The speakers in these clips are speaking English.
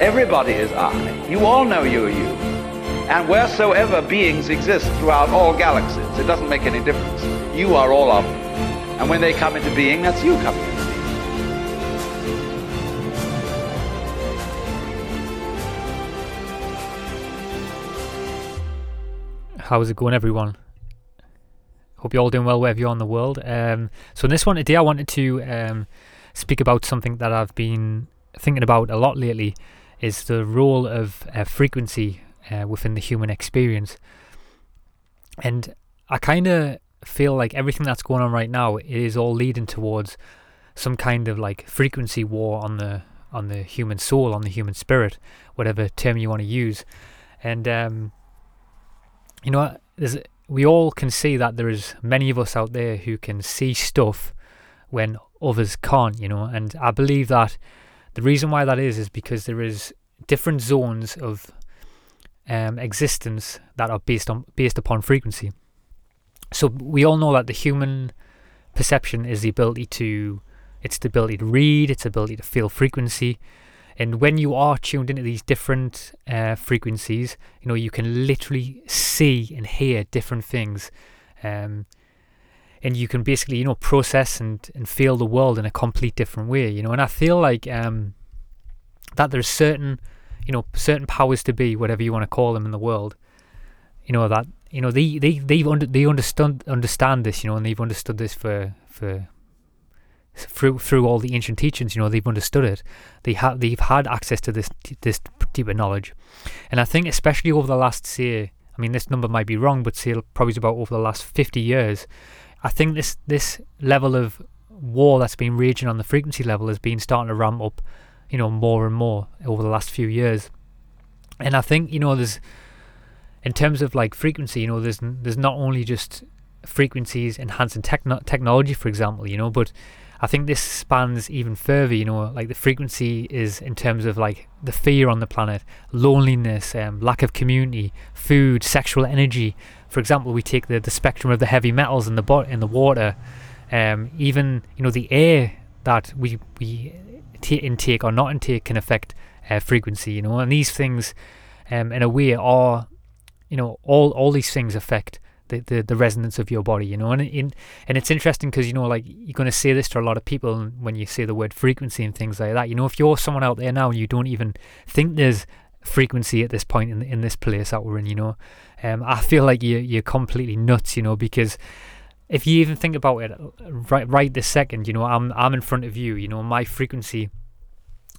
Everybody is I. You all know you are you. And wheresoever beings exist throughout all galaxies, it doesn't make any difference. You are all of them. And when they come into being, that's you coming into being. How's it going, everyone? Hope you're all doing well wherever you're in the world. Um, so, in this one today, I wanted to um, speak about something that I've been thinking about a lot lately is the role of uh, frequency uh, within the human experience. And I kind of feel like everything that's going on right now is all leading towards some kind of like frequency war on the on the human soul, on the human spirit, whatever term you want to use. And um, you know, we all can see that there is many of us out there who can see stuff when others can't, you know, and I believe that the reason why that is is because there is different zones of um, existence that are based on based upon frequency. So we all know that the human perception is the ability to it's the ability to read, it's ability to feel frequency. And when you are tuned into these different uh, frequencies, you know, you can literally see and hear different things. Um, and you can basically, you know, process and, and feel the world in a complete different way, you know. And I feel like um, that there's certain, you know, certain powers to be, whatever you want to call them in the world, you know, that, you know, they, they, they've under, they understand, understand this, you know, and they've understood this for, for, through through all the ancient teachings, you know, they've understood it. They have they've had access to this this deeper knowledge, and I think especially over the last say, I mean, this number might be wrong, but say probably about over the last fifty years, I think this this level of war that's been raging on the frequency level has been starting to ramp up, you know, more and more over the last few years, and I think you know there's, in terms of like frequency, you know, there's there's not only just frequencies enhancing techno- technology, for example, you know, but I think this spans even further, you know, like the frequency is in terms of like the fear on the planet, loneliness, um, lack of community, food, sexual energy. For example, we take the, the spectrum of the heavy metals in the bo- in the water, um, even you know the air that we we t- intake or not intake can affect uh, frequency, you know, and these things, um, in a way, are you know all all these things affect the, the, resonance of your body, you know, and in and it's interesting because you know, like you're going to say this to a lot of people when you say the word frequency and things like that. You know, if you're someone out there now and you don't even think there's frequency at this point in in this place that we're in, you know, um, I feel like you you're completely nuts, you know, because if you even think about it right right this second, you know, I'm I'm in front of you, you know, my frequency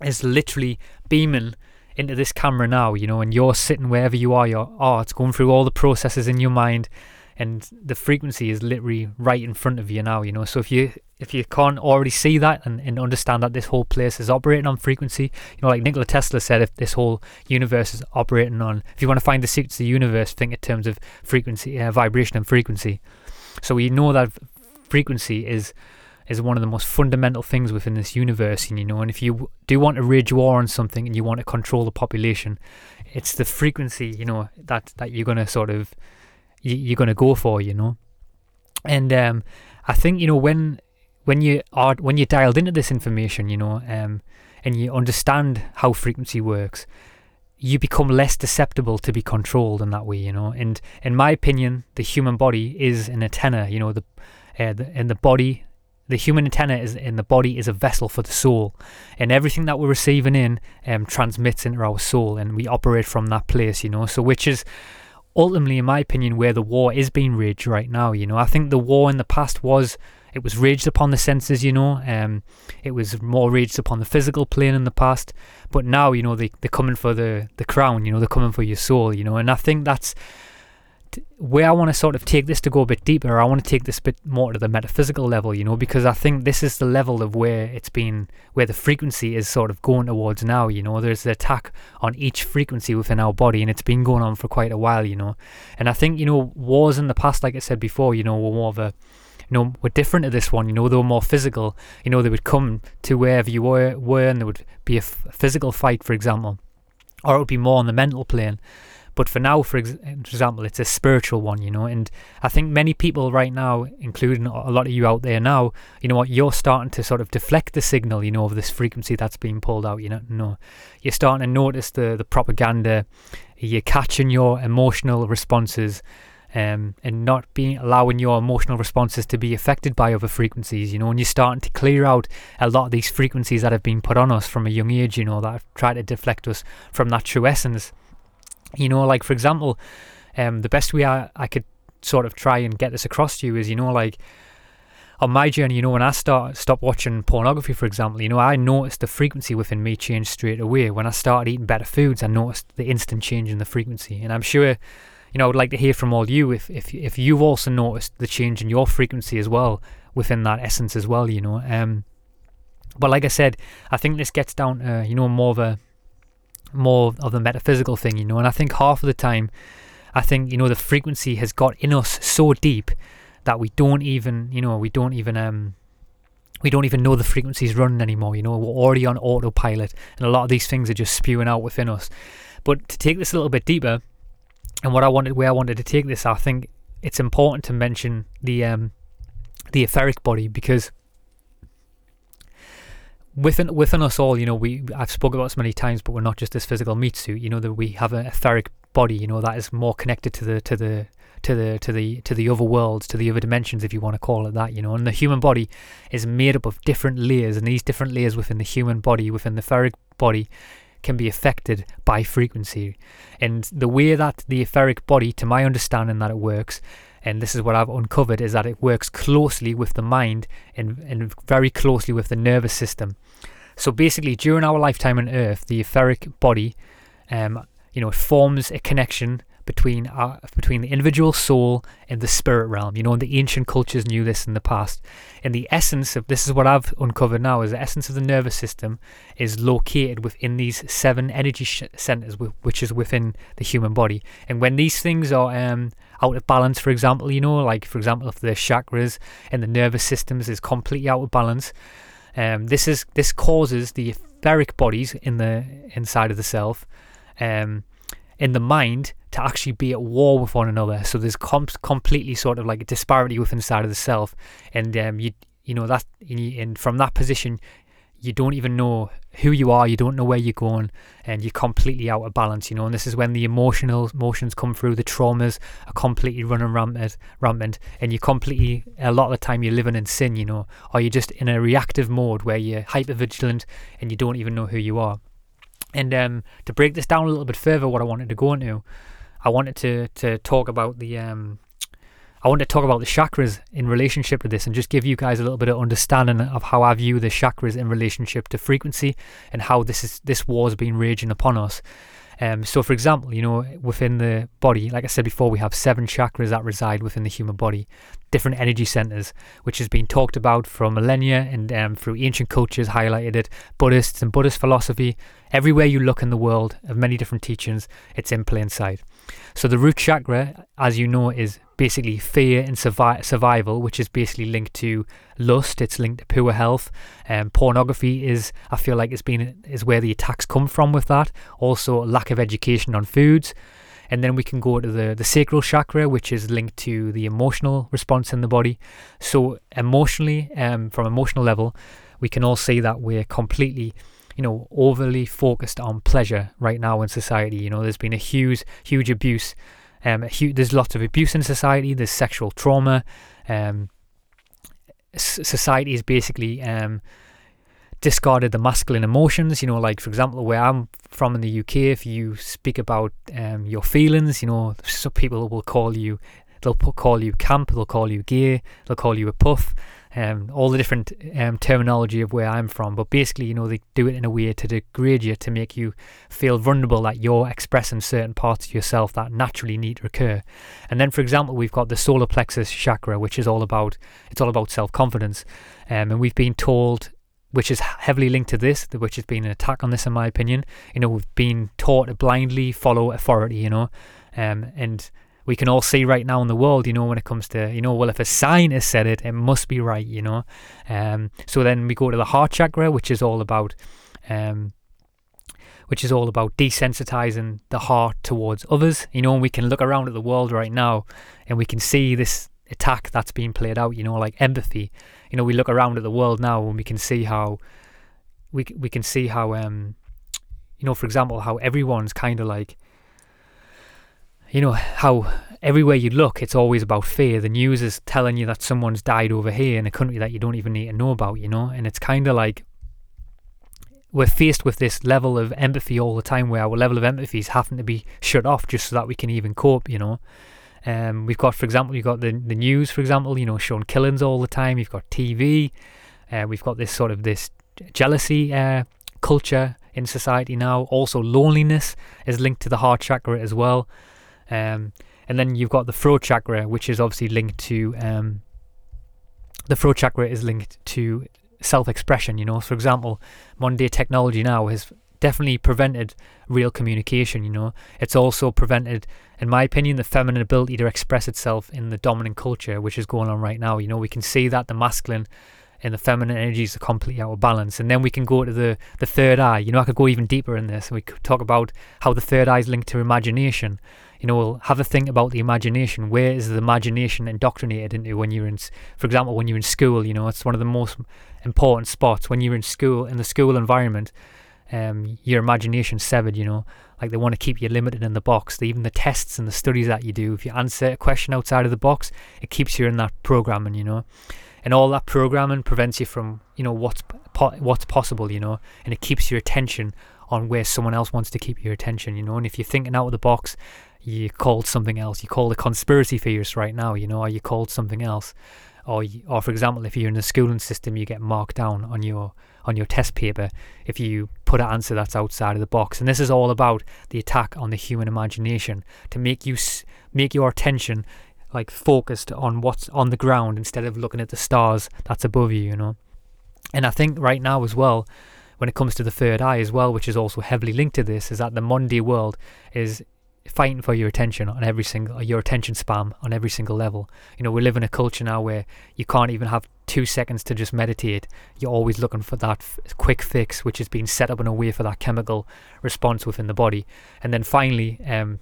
is literally beaming into this camera now, you know, and you're sitting wherever you are, you're oh, it's going through all the processes in your mind and the frequency is literally right in front of you now you know? So if you if you can't already see that and, and understand that this whole place is operating on frequency you know like nikola tesla said if this whole universe is operating on if you want to find the secrets of the universe think in terms of frequency uh, vibration and frequency. So we know that frequency is is one of the most fundamental things within this universe and you know and if you do want to wage war on something and you want to control the population it's the frequency you know that that you're going to sort of you, are going to go for, you know. And um, I think you know when when you are when you're dialed into this information, you know, um, and you understand how frequency works, you become less susceptible to be controlled in that way, you know. And in my opinion, the human body is an antenna, you know, the, uh, the and the body, the human antenna is in the body is a vessel for the soul, and everything that we're receiving in um, transmits into our soul, and we operate from that place, you know. So which is ultimately, in my opinion, where the war is being waged right now. You know, I think the war in the past was it was raged upon the senses. You know, um, it was more raged upon the physical plane in the past. But now, you know, they they're coming for the the crown. You know, they're coming for your soul. You know, and I think that's where I want to sort of take this to go a bit deeper, I want to take this a bit more to the metaphysical level, you know, because I think this is the level of where it's been, where the frequency is sort of going towards now, you know. There's the attack on each frequency within our body, and it's been going on for quite a while, you know. And I think, you know, wars in the past, like I said before, you know, were more of a, you know, were different to this one, you know, they were more physical, you know, they would come to wherever you were, were and there would be a physical fight, for example, or it would be more on the mental plane. But for now, for, ex- for example, it's a spiritual one, you know. And I think many people right now, including a lot of you out there now, you know what, you're starting to sort of deflect the signal, you know, of this frequency that's being pulled out. You know, no, you're starting to notice the the propaganda. You're catching your emotional responses. Um, and not being allowing your emotional responses to be affected by other frequencies, you know, and you're starting to clear out a lot of these frequencies that have been put on us from a young age, you know, that have tried to deflect us from that true essence. You know, like for example, um, the best way I, I could sort of try and get this across to you is, you know, like on my journey, you know, when I start stop watching pornography, for example, you know, I noticed the frequency within me change straight away. When I started eating better foods, I noticed the instant change in the frequency. And I'm sure, you know, I would like to hear from all you if if if you've also noticed the change in your frequency as well within that essence as well, you know. Um, but like I said, I think this gets down to you know more of a more of the metaphysical thing, you know. And I think half of the time, I think you know the frequency has got in us so deep that we don't even, you know, we don't even um we don't even know the frequency's running anymore. You know, we're already on autopilot, and a lot of these things are just spewing out within us. But to take this a little bit deeper, and what I wanted, where I wanted to take this, I think it's important to mention the um the etheric body because within within us all, you know, we I've spoken about this many times, but we're not just this physical meat suit. You know that we have an etheric body. You know that is more connected to the to the to the to the to the other worlds, to the other dimensions, if you want to call it that. You know, and the human body is made up of different layers, and these different layers within the human body, within the etheric body, can be affected by frequency. And the way that the etheric body, to my understanding, that it works and this is what I've uncovered is that it works closely with the mind and, and very closely with the nervous system. So basically, during our lifetime on Earth, the etheric body, um, you know, forms a connection between our, between the individual soul and the spirit realm. You know, and the ancient cultures knew this in the past. And the essence of this is what I've uncovered now is the essence of the nervous system is located within these seven energy sh- centers, which is within the human body. And when these things are um, out of balance, for example, you know, like for example, if the chakras and the nervous systems is completely out of balance, um, this is this causes the etheric bodies in the inside of the self, um, in the mind to actually be at war with one another. So there's com- completely sort of like a disparity within inside of the self, and um, you you know that and from that position, you don't even know who you are, you don't know where you're going, and you're completely out of balance, you know. And this is when the emotional emotions come through, the traumas are completely running rampant, rampant, and you're completely a lot of the time you're living in sin, you know, or you're just in a reactive mode where you're hyper vigilant and you don't even know who you are. And um, to break this down a little bit further, what I wanted to go into, I wanted to to talk about the um, I want to talk about the chakras in relationship to this and just give you guys a little bit of understanding of how I view the chakras in relationship to frequency and how this is this war has been raging upon us. Um, so, for example, you know, within the body, like I said before, we have seven chakras that reside within the human body, different energy centers, which has been talked about for millennia and um, through ancient cultures, highlighted it, Buddhists and Buddhist philosophy. Everywhere you look in the world of many different teachings, it's in plain sight. So, the root chakra, as you know, is basically fear and survi- survival, which is basically linked to lust. It's linked to poor health. Um, pornography is, I feel like, it's been is where the attacks come from with that. Also, lack of education on foods. And then we can go to the, the sacral chakra, which is linked to the emotional response in the body. So, emotionally, um, from emotional level, we can all see that we're completely you know overly focused on pleasure right now in society you know there's been a huge huge abuse um, huge, there's lots of abuse in society. There's sexual trauma. Um, society is basically um, discarded the masculine emotions. You know, like for example, where I'm from in the UK, if you speak about um, your feelings, you know, some people will call you, they'll call you camp, they'll call you gay, they'll call you a puff. Um, all the different um, terminology of where I'm from. But basically, you know, they do it in a way to degrade you, to make you feel vulnerable that you're expressing certain parts of yourself that naturally need to occur. And then, for example, we've got the solar plexus chakra, which is all about it's all about self confidence, um, and we've been told. Which is heavily linked to this, which has been an attack on this, in my opinion. You know, we've been taught to blindly follow authority, you know, um, and we can all see right now in the world, you know, when it comes to, you know, well, if a scientist said it, it must be right, you know. Um, so then we go to the heart chakra, which is all about, um, which is all about desensitizing the heart towards others, you know. And we can look around at the world right now, and we can see this attack that's being played out, you know, like empathy. You know, we look around at the world now, and we can see how we we can see how, um, you know, for example, how everyone's kind of like you know how everywhere you look it's always about fear. The news is telling you that someone's died over here in a country that you don't even need to know about you know? And it's kind of like we're faced with this level of empathy all the time where our level of empathy is having to be shut off just so that we can even cope you know? Um, we've got for example you've got the, the news for example you know showing killings all the time. You've got tv uh, we've got this sort of this jealousy uh, culture in society now. Also loneliness is linked to the heart chakra as well um, and then you've got the throat chakra, which is obviously linked to um, the throat chakra is linked to self-expression. You know, for example, modern day technology now has definitely prevented real communication. You know, it's also prevented, in my opinion, the feminine ability to express itself in the dominant culture, which is going on right now. You know, we can see that the masculine and the feminine energies are completely out of balance. And then we can go to the, the third eye. You know, I could go even deeper in this. We could talk about how the third eye is linked to imagination. You know, we'll have a think about the imagination. Where is the imagination indoctrinated into when you're in, for example, when you're in school? You know, it's one of the most important spots when you're in school in the school environment. Um, your imagination severed. You know, like they want to keep you limited in the box. even the tests and the studies that you do, if you answer a question outside of the box, it keeps you in that programming. You know and all that programming prevents you from you know what's po- what's possible you know and it keeps your attention on where someone else wants to keep your attention you know and if you're thinking out of the box you called something else. You call the conspiracy theorists right now you know or you called something else. Or or for example if you're in the schooling system you get marked down on your on your test paper if you put an answer that's outside of the box. And this is all about the attack on the human imagination to make you make your attention like focused on what's on the ground instead of looking at the stars that's above you, you know. And I think right now as well, when it comes to the third eye as well, which is also heavily linked to this, is that the Monday world is fighting for your attention on every single your attention spam on every single level. You know, we live in a culture now where you can't even have two seconds to just meditate. You're always looking for that f- quick fix, which is being set up in a way for that chemical response within the body. And then finally, um,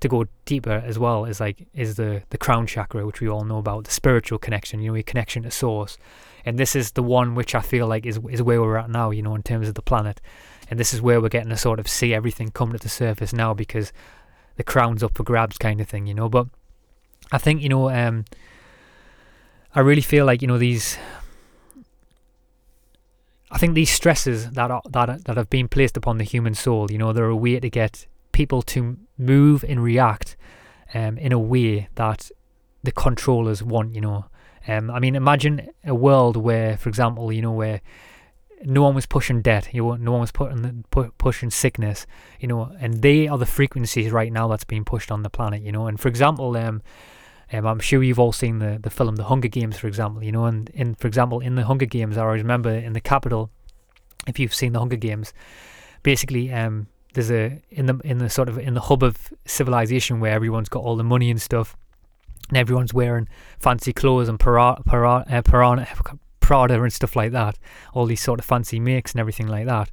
to go deeper as well is like is the the crown chakra which we all know about the spiritual connection you know your connection to source and this is the one which i feel like is is where we're at now you know in terms of the planet and this is where we're getting to sort of see everything come to the surface now because the crown's up for grabs kind of thing you know but i think you know um i really feel like you know these I think these stresses that are, that that have been placed upon the human soul, you know, they're a way to get people to move and react um, in a way that the controllers want, you know. Um, I mean, imagine a world where, for example, you know, where no one was pushing debt, you know, no one was putting pu- pushing sickness, you know, and they are the frequencies right now that's being pushed on the planet, you know. And for example, um, um, I'm sure you've all seen the the film The Hunger Games, for example, you know, and in for example in the Hunger Games, I remember in the Capitol, if you've seen the Hunger Games, basically, um, there's a in the in the sort of in the hub of civilization where everyone's got all the money and stuff, and everyone's wearing fancy clothes and para, para, uh, Prada, Prada and stuff like that, all these sort of fancy makes and everything like that.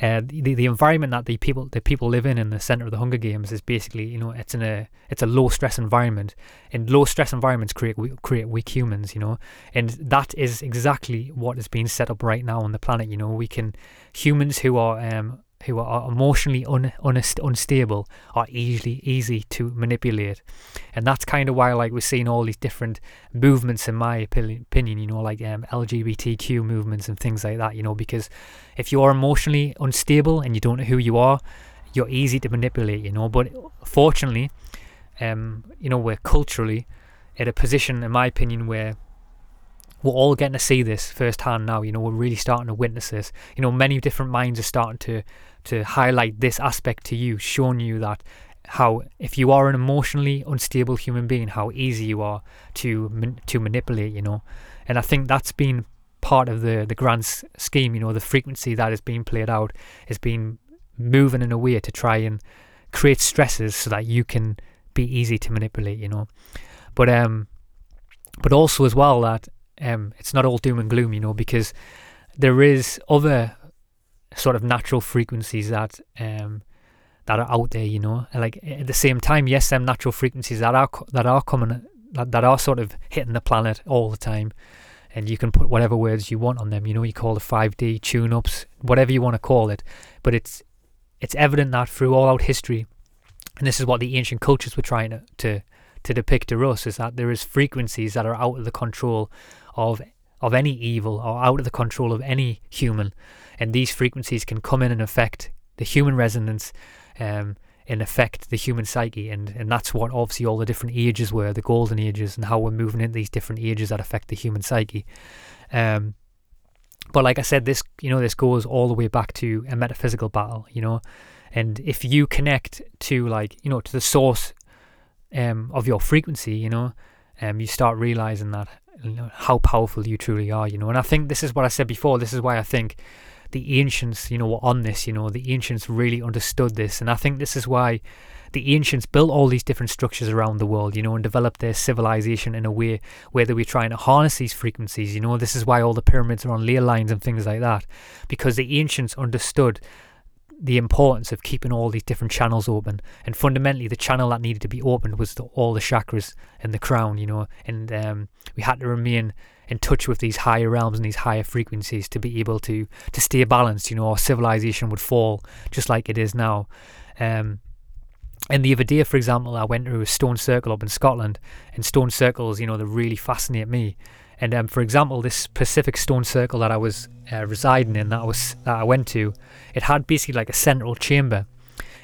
Uh, the the environment that the people the people live in in the center of the Hunger Games is basically you know it's in a it's a low stress environment. And low stress environments create create weak humans you know. And that is exactly what is being set up right now on the planet you know. We can humans who are um who are emotionally un, unstable are easily easy to manipulate and that's kind of why like we're seeing all these different movements in my opinion you know like um, lgbtq movements and things like that you know because if you are emotionally unstable and you don't know who you are you're easy to manipulate you know but fortunately um you know we're culturally at a position in my opinion where we're all getting to see this firsthand now. You know, we're really starting to witness this. You know, many different minds are starting to to highlight this aspect to you, showing you that how if you are an emotionally unstable human being, how easy you are to to manipulate. You know, and I think that's been part of the the grand scheme. You know, the frequency that is being played out is being moving in a way to try and create stresses so that you can be easy to manipulate. You know, but um, but also as well that um, it's not all doom and gloom. You know, because there is other sort of natural frequencies that um that are out there, you know. And like at the same time, yes, them natural frequencies that are that are coming that, that are sort of hitting the planet all the time. And you can put whatever words you want on them, you know, you call the 5D tune ups, whatever you want to call it. But it's it's evident that through all out history, and this is what the ancient cultures were trying to, to to depict to us, is that there is frequencies that are out of the control of of any evil or out of the control of any human and these frequencies can come in and affect the human resonance um, and affect the human psyche. And, and that's what obviously all the different ages were the golden ages and how we're moving into these different ages that affect the human psyche. Um, but like I said this you know this goes all the way back to a metaphysical battle you know? And if you connect to like you know to the source um, of your frequency you know um, you start realizing that you know, how powerful you truly are you know? And I think this is what I said before this is why I think the ancients, you know, were on this, you know, the ancients really understood this. And I think this is why the ancients built all these different structures around the world, you know, and developed their civilization in a way where they were trying to harness these frequencies. You know, this is why all the pyramids are on ley lines and things like that, because the ancients understood the importance of keeping all these different channels open. And fundamentally, the channel that needed to be opened was the, all the chakras and the crown, you know, and um, we had to remain in touch with these higher realms and these higher frequencies to be able to to stay balanced. You know, our civilization would fall just like it is now. Um, and the other day, for example, I went to a stone circle up in Scotland, and stone circles, you know, they really fascinate me. And um, for example, this specific stone circle that I was uh, residing in, that I was that I went to, it had basically like a central chamber,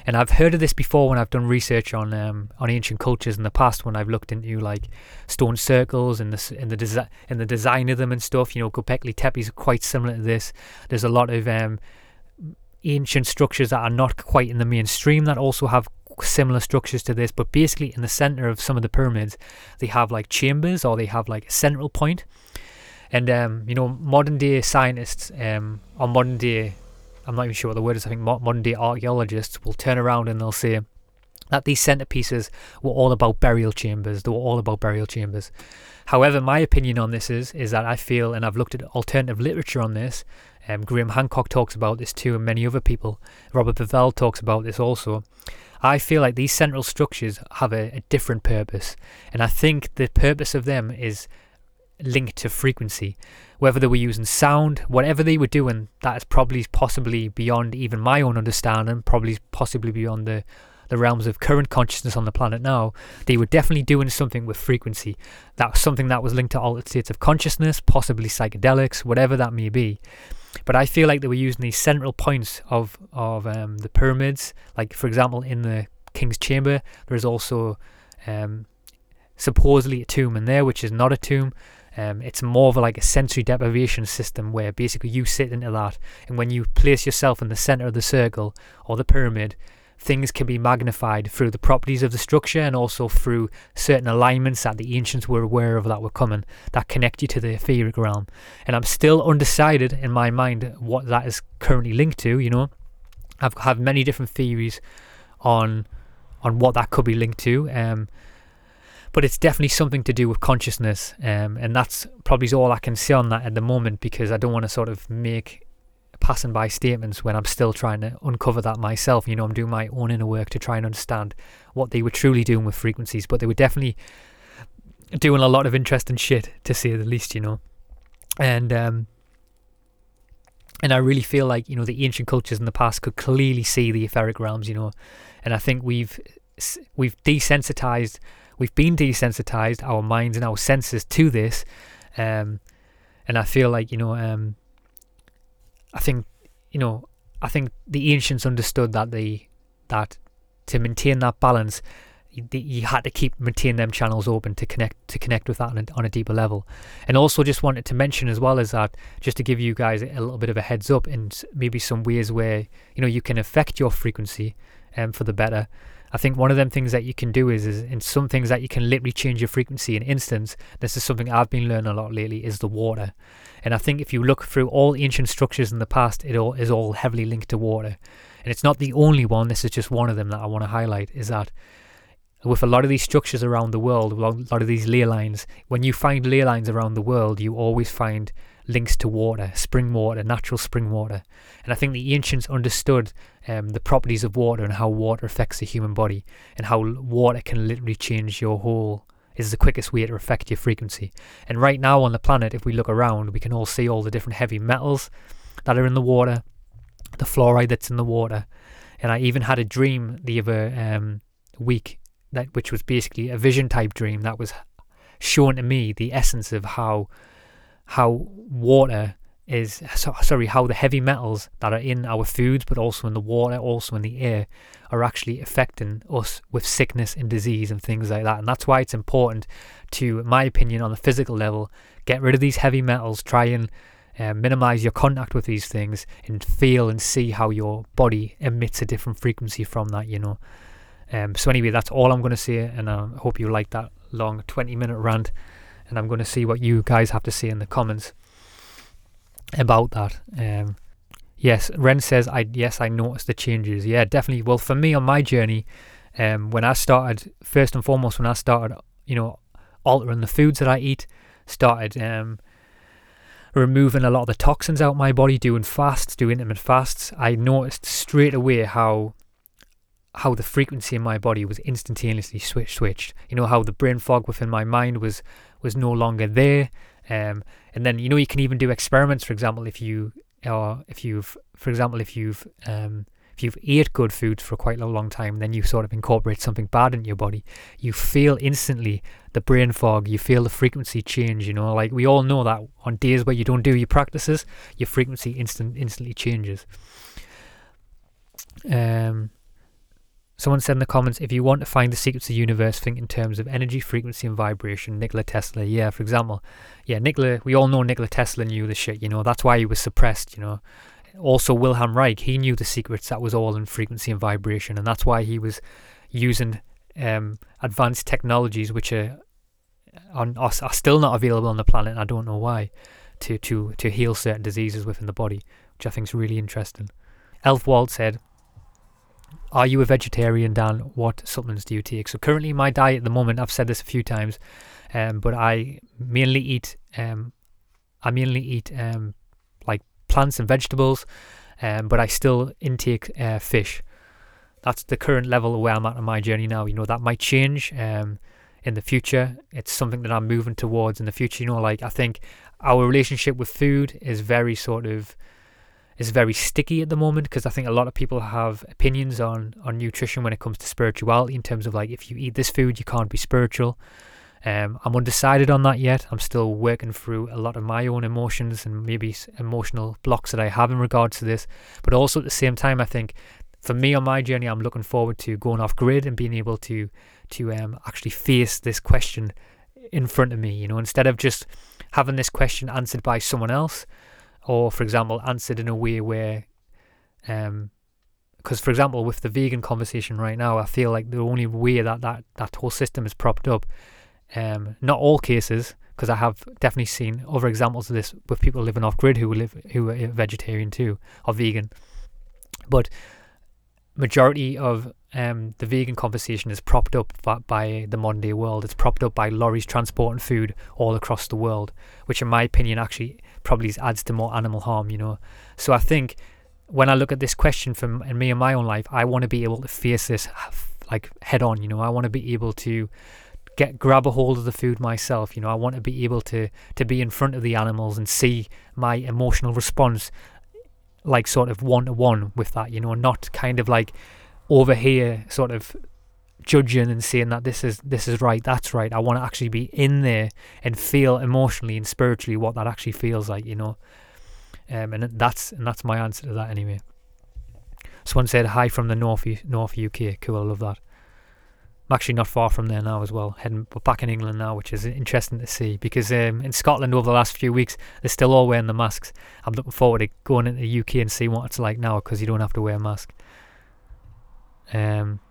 and I've heard of this before when I've done research on um, on ancient cultures in the past. When I've looked into like stone circles and the and the design and the design of them and stuff. You know, Göbekli Tepe is quite similar to this. There's a lot of um, ancient structures that are not quite in the mainstream that also have similar structures to this. But basically, in the center of some of the pyramids, they have like chambers or they have like a central point. And um, you know, modern day scientists um, or modern day I'm not even sure what the word is. I think modern day archaeologists will turn around and they'll say that these centerpieces were all about burial chambers. They were all about burial chambers. However, my opinion on this is is that I feel, and I've looked at alternative literature on this. Um, Graham Hancock talks about this too, and many other people. Robert Bauval talks about this also. I feel like these central structures have a, a different purpose, and I think the purpose of them is linked to frequency. Whether they were using sound, whatever they were doing, that is probably possibly beyond even my own understanding, probably possibly beyond the, the realms of current consciousness on the planet now. They were definitely doing something with frequency. That was something that was linked to altered states of consciousness, possibly psychedelics, whatever that may be. But I feel like they were using these central points of of um, the pyramids. Like for example, in the King's Chamber, there is also um, supposedly a tomb in there, which is not a tomb. Um, it's more of a, like a sensory deprivation system where basically you sit into that, and when you place yourself in the center of the circle or the pyramid, things can be magnified through the properties of the structure and also through certain alignments that the ancients were aware of that were coming that connect you to the etheric realm. And I'm still undecided in my mind what that is currently linked to. You know, I've have many different theories on on what that could be linked to. Um, but it's definitely something to do with consciousness, um, and that's probably all I can say on that at the moment because I don't want to sort of make passing by statements when I'm still trying to uncover that myself. You know, I'm doing my own inner work to try and understand what they were truly doing with frequencies, but they were definitely doing a lot of interesting shit to say the least. You know, and um, and I really feel like you know the ancient cultures in the past could clearly see the etheric realms. You know, and I think we've we've desensitized we've been desensitized our minds and our senses to this um, and I feel like you know um, I think you know I think the ancients understood that the that to maintain that balance you, had to keep maintain them channels open to connect to connect with that on a, on a deeper level. And also just wanted to mention as well as that, just to give you guys a little bit of a heads up and maybe some ways where you know you can affect your frequency um, for the better. I think one of them things that you can do is, is in some things that you can literally change your frequency in instance. This is something I've been learning a lot lately is the water. And I think if you look through all ancient structures in the past, it all is all heavily linked to water. And it's not the only one, this is just one of them that I want to highlight, is that with a lot of these structures around the world, a lot of these ley lines, when you find ley lines around the world, you always find links to water, spring water, natural spring water. And I think the ancients understood um, the properties of water and how water affects the human body and how water can literally change your whole is the quickest way to affect your frequency. And right now on the planet, if we look around, we can all see all the different heavy metals that are in the water, the fluoride that's in the water. And I even had a dream the other um, week that which was basically a vision type dream that was shown to me the essence of how how water is so, sorry how the heavy metals that are in our foods but also in the water also in the air are actually affecting us with sickness and disease and things like that. And that's why it's important to my opinion on the physical level get rid of these heavy metals try and uh, minimize your contact with these things and feel and see how your body emits a different frequency from that you know. Um, so anyway that's all i'm going to say and i hope you like that long 20 minute rant and I'm going to see what you guys have to say in the comments about that. Um, yes, Ren says, "I yes, I noticed the changes. Yeah, definitely. Well, for me on my journey, um, when I started, first and foremost, when I started, you know, altering the foods that I eat, started um, removing a lot of the toxins out my body, doing fasts, doing intermittent fasts, I noticed straight away how how the frequency in my body was instantaneously switched switched you know how the brain fog within my mind was was no longer there. Um, and then you know you can even do experiments. For example, if you or if you've, for example, if you've um, if you've ate good foods for quite a long time, then you sort of incorporate something bad into your body, you feel instantly the brain fog, you feel the frequency change, you know, like we all know that on days where you don't do your practices, your frequency instant instantly changes. Um Someone said in the comments, if you want to find the secrets of the universe, think in terms of energy, frequency, and vibration. Nikola Tesla, yeah, for example. Yeah, Nikola, we all know Nikola Tesla knew the shit, you know, that's why he was suppressed, you know. Also, Wilhelm Reich, he knew the secrets, that was all in frequency and vibration, and that's why he was using um, advanced technologies which are, are, are still not available on the planet, and I don't know why, to, to, to heal certain diseases within the body, which I think is really interesting. Elfwald said, are you a vegetarian, Dan? What supplements do you take? So currently, my diet at the moment, I've said this a few times, um, but I mainly eat, um, I mainly eat um, like plants and vegetables, um, but I still intake uh, fish. That's the current level of where I'm at on my journey now. You know that might change um, in the future. It's something that I'm moving towards in the future. You know, like I think our relationship with food is very sort of is very sticky at the moment because I think a lot of people have opinions on on nutrition when it comes to spirituality in terms of like if you eat this food you can't be spiritual. Um, I'm undecided on that yet. I'm still working through a lot of my own emotions and maybe emotional blocks that I have in regards to this. But also at the same time, I think for me on my journey, I'm looking forward to going off grid and being able to to um, actually face this question in front of me. You know, instead of just having this question answered by someone else, or for example answered in a way where um because for example with the vegan conversation right now i feel like the only way that that, that whole system is propped up um not all cases because i have definitely seen other examples of this with people living off grid who live who are vegetarian too or vegan. But majority of um, the vegan conversation is propped up by the modern day world. It's propped up by lorries transporting food all across the world, which, in my opinion, actually probably adds to more animal harm. You know, so I think when I look at this question from me in my own life, I want to be able to face this like head on. You know, I want to be able to get grab a hold of the food myself. You know, I want to be able to to be in front of the animals and see my emotional response like sort of one to one with that, you know, not kind of like over here sort of judging and saying that this is this is right, that's right. I want to actually be in there and feel emotionally and spiritually what that actually feels like, you know. Um, and that's and that's my answer to that anyway. Someone said hi from the north North UK. Cool, I love that. I'm actually not far from there now as well. Heading back in England now, which is interesting to see because um, in Scotland over the last few weeks they're still all wearing the masks. I'm looking forward to going into the UK and see what it's like now because you don't have to wear a mask. Um,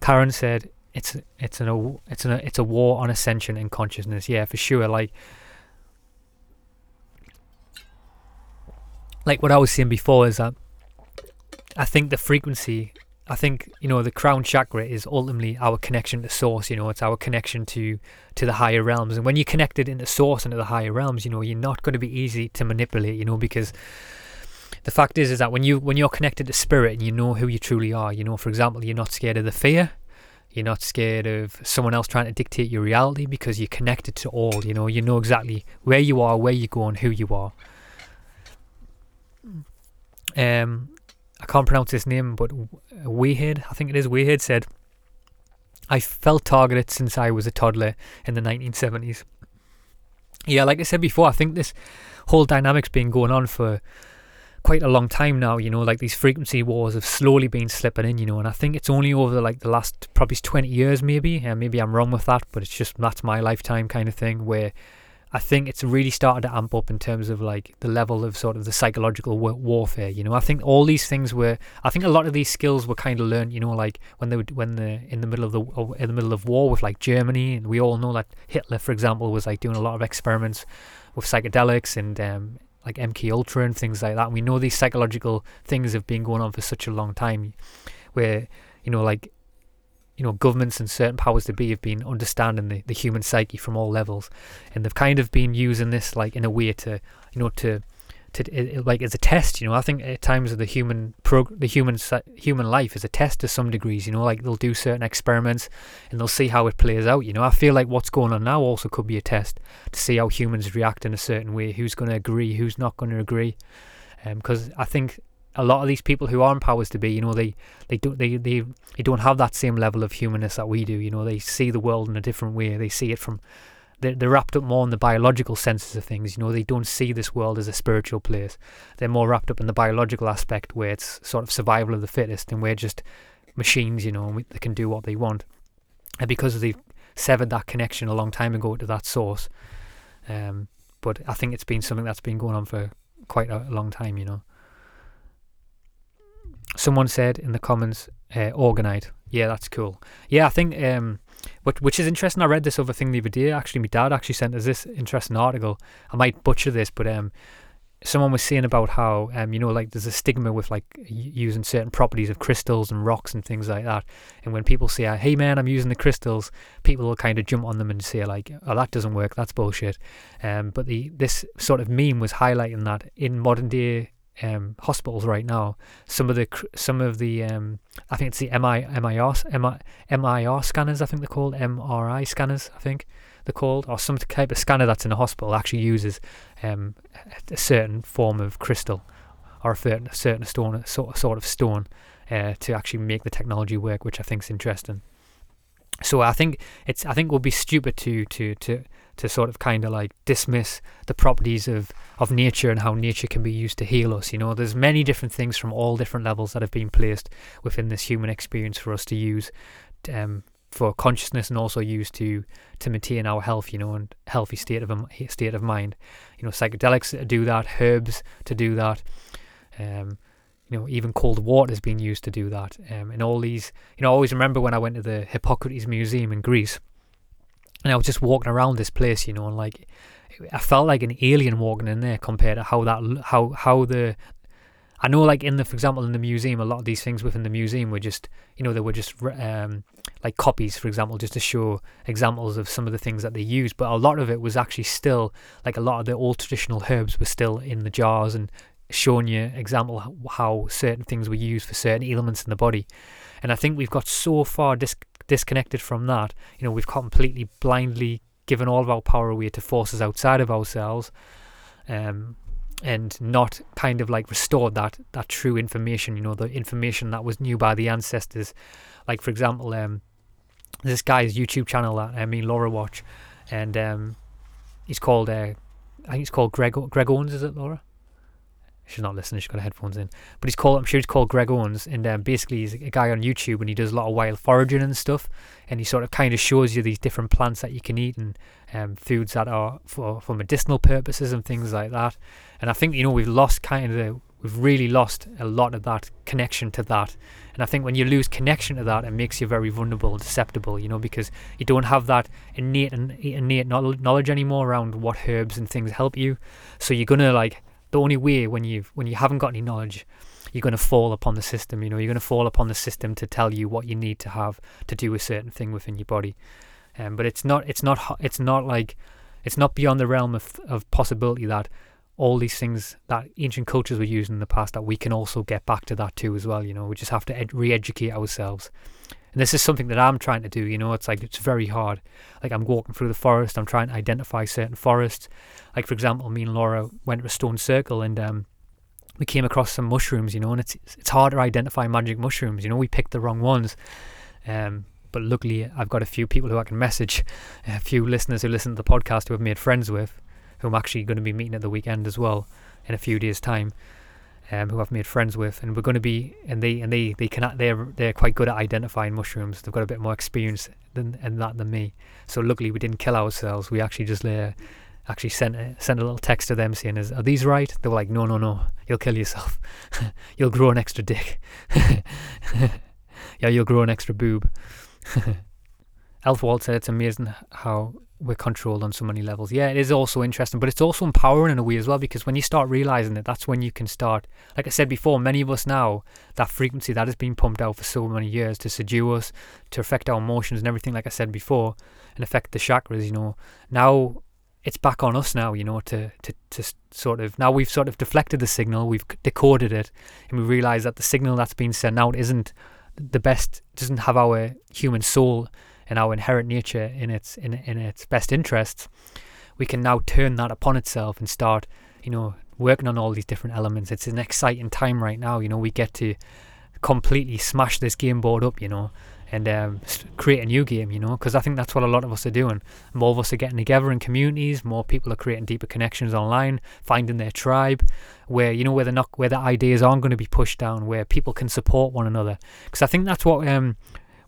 Karen said it's it's an it's an it's a war on ascension and consciousness. Yeah, for sure. Like like what I was saying before is that I think the frequency I think you know the crown chakra is ultimately our connection to source. You know, it's our connection to to the higher realms. And when you're connected into source and to the higher realms, you know, you're not going to be easy to manipulate. You know, because the fact is is that when you when you're connected to spirit and you know who you truly are, you know, for example, you're not scared of the fear. You're not scared of someone else trying to dictate your reality because you're connected to all. You know, you know exactly where you are, where you're going, who you are. Um, I can't pronounce his name, but Wehead, I think it is Wehead, said, I felt targeted since I was a toddler in the 1970s. Yeah, like I said before, I think this whole dynamic's been going on for quite a long time now, you know, like these frequency wars have slowly been slipping in, you know, and I think it's only over like the last probably 20 years maybe, and maybe I'm wrong with that, but it's just that's my lifetime kind of thing where I think it's really started to amp up in terms of like the level of sort of the psychological warfare. You know, I think all these things were. I think a lot of these skills were kind of learned. You know, like when they were when the in the middle of the in the middle of war with like Germany, and we all know that Hitler, for example, was like doing a lot of experiments with psychedelics and um, like MK Ultra and things like that. And we know these psychological things have been going on for such a long time, where you know like you know, governments and certain powers to be have been understanding the, the human psyche from all levels, and they've kind of been using this like in a way to, you know, to, to like as a test. You know, I think at times of the human prog- the human human life is a test to some degrees. You know, like they'll do certain experiments and they'll see how it plays out. You know, I feel like what's going on now also could be a test to see how humans react in a certain way. Who's going to agree? Who's not going to agree? Because um, I think a lot of these people who are in powers to be, you know, they they don't they, they they don't have that same level of humanness that we do. You know, they see the world in a different way. They see it from they're, they're wrapped up more in the biological senses of things. You know, they don't see this world as a spiritual place. They're more wrapped up in the biological aspect where it's sort of survival of the fittest, and we're just machines. You know, and we, they can do what they want, and because they've severed that connection a long time ago to that source. Um, but I think it's been something that's been going on for quite a long time. You know someone said in the comments, uh, Orgonite. Yeah, that's cool. Yeah, I think, um, which, which is interesting. I read this other thing the other day. Actually, my dad actually sent us this interesting article. I might butcher this, but um, someone was saying about how, um, you know, like there's a stigma with like using certain properties of crystals and rocks and things like that. And when people say, "Hey, man, I'm using the crystals," people will kind of jump on them and say like, "Oh, that doesn't work. That's bullshit." Um, but the this sort of meme was highlighting that in modern day um, hospitals right now, some of the some of the um, I think it's the MI, MIR, MI, MIR scanners. I think they're called MRI scanners. I think they're called, or some type of scanner that's in a hospital actually uses um, a certain form of crystal or a certain, a certain stone, sort sort of stone, uh, to actually make the technology work, which I think is interesting. So I think it's I think it would be stupid to to to to sort of kind of like dismiss the properties of, of nature and how nature can be used to heal us. You know, there's many different things from all different levels that have been placed within this human experience for us to use um, for consciousness and also used to to maintain our health. You know, and healthy state of state of mind. You know, psychedelics do that, herbs to do that. Um, you know, even cold water has been used to do that. Um, and all these, you know, I always remember when I went to the Hippocrates Museum in Greece and I was just walking around this place, you know, and like I felt like an alien walking in there compared to how that how how the I know like in the for example in the museum a lot of these things within the museum were just you know they were just um, like copies for example just to show examples of some of the things that they used. But a lot of it was actually still like a lot of the old traditional herbs were still in the jars and showing you example how certain things were used for certain ailments in the body. And I think we've got so far disconnected from that, you know, we've completely blindly given all of our power away to forces outside of ourselves, um, and not kind of like restored that that true information. You know, the information that was knew by the ancestors. Like for example, um, this guy's YouTube channel that I mean Laura watch, and um, he's called uh, I think it's called Greg Greg Owens. Is it Laura? She's not listening. She's got her headphones in. But he's called. I'm sure he's called Greg Owens, and um, basically he's a guy on YouTube, and he does a lot of wild foraging and stuff. And he sort of kind of shows you these different plants that you can eat and um, foods that are for for medicinal purposes and things like that. And I think you know we've lost kind of the, we've really lost a lot of that connection to that. And I think when you lose connection to that, it makes you very vulnerable and susceptible, you know, because you don't have that innate and innate knowledge anymore around what herbs and things help you. So you're gonna like the only way when you've when you haven't got any knowledge you're going to fall upon the system you know you're going to fall upon the system to tell you what you need to have to do a certain thing within your body. Um, but it's not it's not it's not like it's not beyond the realm of, of possibility that all these things that ancient cultures were using in the past that we can also get back to that too as well you know. We just have to ed- re-educate ourselves and this is something that I'm trying to do, you know, it's like it's very hard. Like I'm walking through the forest, I'm trying to identify certain forests. Like for example, me and Laura went to a stone circle and um, we came across some mushrooms, you know, and it's it's hard to identify magic mushrooms, you know, we picked the wrong ones. Um, but luckily I've got a few people who I can message, a few listeners who listen to the podcast who I've made friends with, who I'm actually going to be meeting at the weekend as well in a few days' time um, who I've made friends with, and we're going to be and they and they they can they're they're quite good at identifying mushrooms. They've got a bit more experience than in that than me. So luckily we didn't kill ourselves. We actually just uh, actually sent a, sent a little text to them saying, "Is are these right?" They were like, "No, no, no. You'll kill yourself. you'll grow an extra dick. yeah, you'll grow an extra boob." Elfwald said it's amazing how we're controlled on so many levels. Yeah, it is also interesting, but it's also empowering in a way as well because when you start realizing it, that's when you can start. Like I said before, many of us now, that frequency that has been pumped out for so many years to seduce us, to affect our emotions and everything, like I said before, and affect the chakras, you know, now it's back on us now, you know, to, to, to sort of, now we've sort of deflected the signal, we've decoded it, and we realize that the signal that's being sent out isn't the best, doesn't have our human soul and our inherent nature in its in, in its best interests, we can now turn that upon itself and start, you know, working on all these different elements. It's an exciting time right now. You know, we get to completely smash this game board up. You know, and um, create a new game, you know, because I think that's what a lot of us are doing. More of us are getting together in communities. More people are creating deeper connections online, finding their tribe, where you know where the where the ideas aren't going to be pushed down, where people can support one another. Because I think that's what um,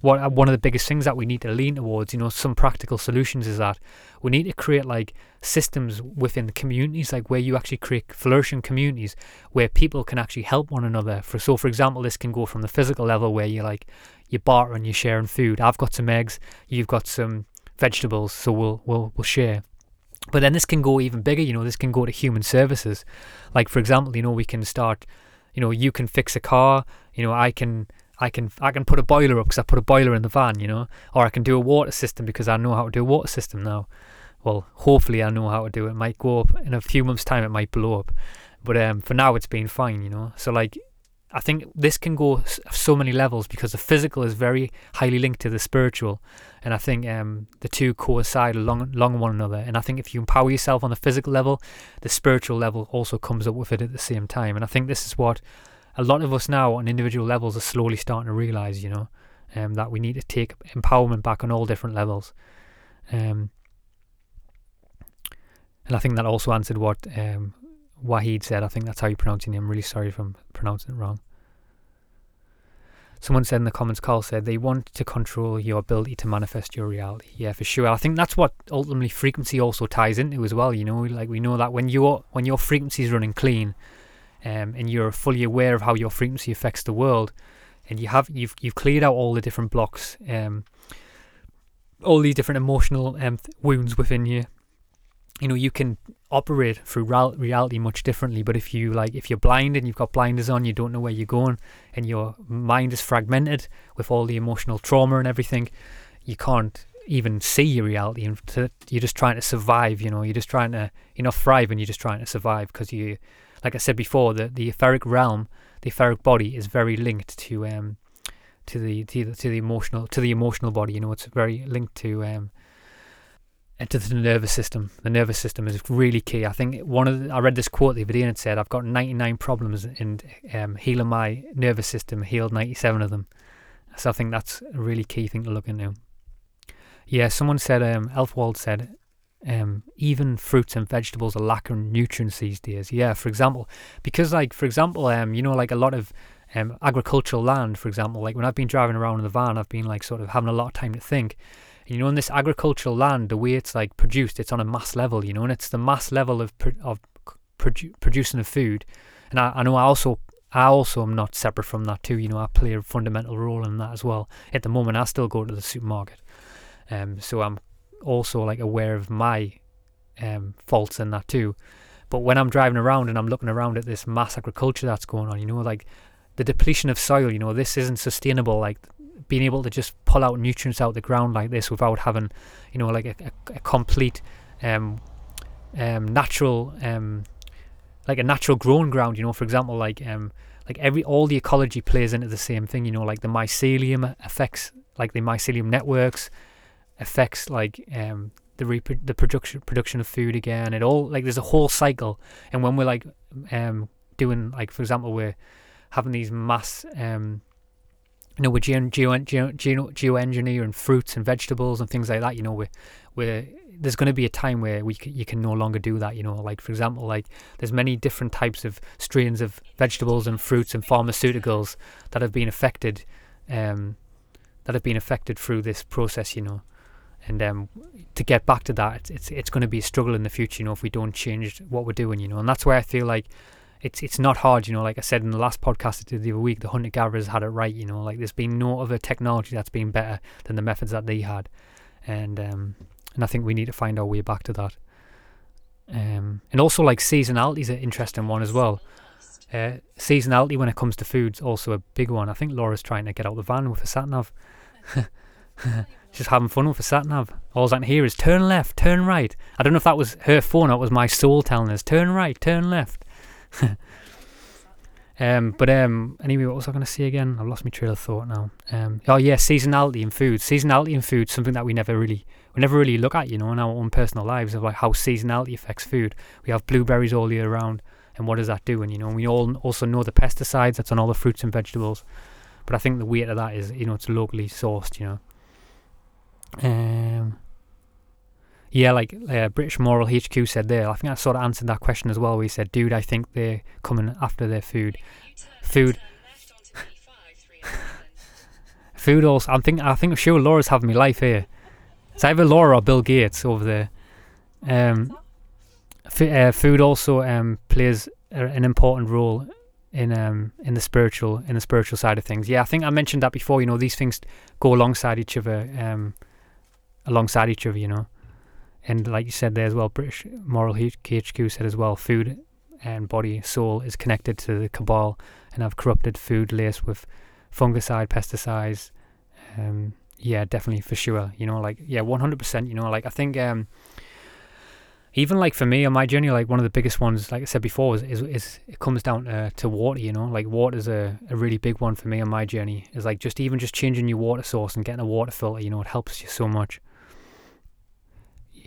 what uh, one of the biggest things that we need to lean towards, you know, some practical solutions is that we need to create like systems within communities, like where you actually create flourishing communities where people can actually help one another. For so, for example, this can go from the physical level where you're like you barter and you're sharing food. I've got some eggs, you've got some vegetables, so we'll we'll we'll share. But then this can go even bigger, you know, this can go to human services. Like for example, you know, we can start, you know, you can fix a car, you know, I can I can I can put a boiler up because I put a boiler in the van, you know, or I can do a water system because I know how to do a water system now. Well, hopefully I know how to do it. it might go up in a few months' time. It might blow up, but um, for now it's been fine, you know. So like, I think this can go so many levels because the physical is very highly linked to the spiritual, and I think um, the two coincide along along one another. And I think if you empower yourself on the physical level, the spiritual level also comes up with it at the same time. And I think this is what a lot of us now on individual levels are slowly starting to realize, you know, um, that we need to take empowerment back on all different levels. Um, and I think that also answered what um, Wahid said. I think that's how you pronounce your name. I'm really sorry if I'm pronouncing it wrong. Someone said in the comments, Carl said they want to control your ability to manifest your reality. Yeah, for sure. I think that's what ultimately frequency also ties into as well. You know, like we know that when your when your frequency is running clean, um, and you're fully aware of how your frequency affects the world, and you have you've you've cleared out all the different blocks, um, all these different emotional um, wounds within you. You know, you can operate through reality much differently. But if you like, if you're blind and you've got blinders on, you don't know where you're going, and your mind is fragmented with all the emotional trauma and everything, you can't even see your reality and you're just trying to survive you know you're just trying to you're not thriving you're just trying to survive because you like I said before, the, the etheric realm, the etheric body is very linked to um to the to the, to the emotional to the emotional body. You know, it's very linked to um to the nervous system. The nervous system is really key. I think one of the, I read this quote the other day and it said, "I've got 99 problems in um, healing my nervous system. Healed 97 of them." So I think that's a really key thing to look into. Yeah, someone said, um, Elfwald said, um, even fruits and vegetables are lacking nutrients these days. Yeah, for example, because like for example, um, you know, like a lot of um, agricultural land, for example, like when I've been driving around in the van, I've been like sort of having a lot of time to think. You know, in this agricultural land, the way it's like produced, it's on a mass level, you know, and it's the mass level of pro- of produ- producing the food. And I, I know I also I also am not separate from that too. You know, I play a fundamental role in that as well. At the moment, I still go to the supermarket, um, so I'm also like aware of my um, faults in that too. But when I'm driving around and I'm looking around at this mass agriculture that's going on, you know, like the depletion of soil, you know, this isn't sustainable. Like being able to just pull out nutrients out the ground like this without having, you know, like a, a, a complete um, um, natural, um, like a natural grown ground. You know, for example, like um, like every all the ecology plays into the same thing. You know, like the mycelium affects like the mycelium networks affects like um the the production production of food again. It all like there's a whole cycle. And when we're like um doing like for example we're having these mass um you know we're geo geo geo geo geoengineering fruits and vegetables and things like that. You know we're we're there's going to be a time where we c- you can no longer do that. You know, like for example, like there's many different types of strains of vegetables and fruits and pharmaceuticals that have been affected, um, that have been affected through this process. You know, and um, to get back to that, it's it's, it's going to be a struggle in the future. You know, if we don't change what we're doing. You know, and that's why I feel like. It's it's not hard, you know. Like I said in the last podcast I did the other week, the hunter gatherers had it right, you know. Like there's been no other technology that's been better than the methods that they had, and um, and I think we need to find our way back to that. Um, and also like seasonality is an interesting one as well. Uh, seasonality when it comes to foods also a big one. I think Laura's trying to get out the van with a sat nav. She's having fun with a sat nav. All I can hear is turn left, turn right. I don't know if that was her phone or it was my soul telling us turn right, turn left. Um, but um, anyway, what was I going to say again? I've lost my trail of thought now. Um, oh yeah, seasonality in food. Seasonality in food, something that we never really, we never really look at, you know, in our own personal lives of like how seasonality affects food. We have blueberries all year round, and what does that do? And you know, we all also know the pesticides that's on all the fruits and vegetables. But I think the weight of that is, you know, it's locally sourced, you know. Um, yeah, like uh, British Moral HQ said there. I think I sort of answered that question as well. We said, dude, I think they're coming after their food. Food. food also. I'm think. I think sure Laura's having me life here. It's either Laura or Bill Gates over there. Um, f- uh, food also um plays a, an important role in um in the spiritual in the spiritual side of things. Yeah, I think I mentioned that before. You know, these things go alongside each other. Um, alongside each other. You know and like you said there as well, British Moral KHQ said as well, food and body, soul is connected to the cabal and have corrupted food laced with fungicide, pesticides. Um, yeah, definitely for sure. You know, like yeah, one hundred percent. You know, like I think um, even like for me on my journey, like one of the biggest ones, like I said before, is is, is it comes down to, to water. You know, like water is a, a really big one for me on my journey. Is like just even just changing your water source and getting a water filter. You know, it helps you so much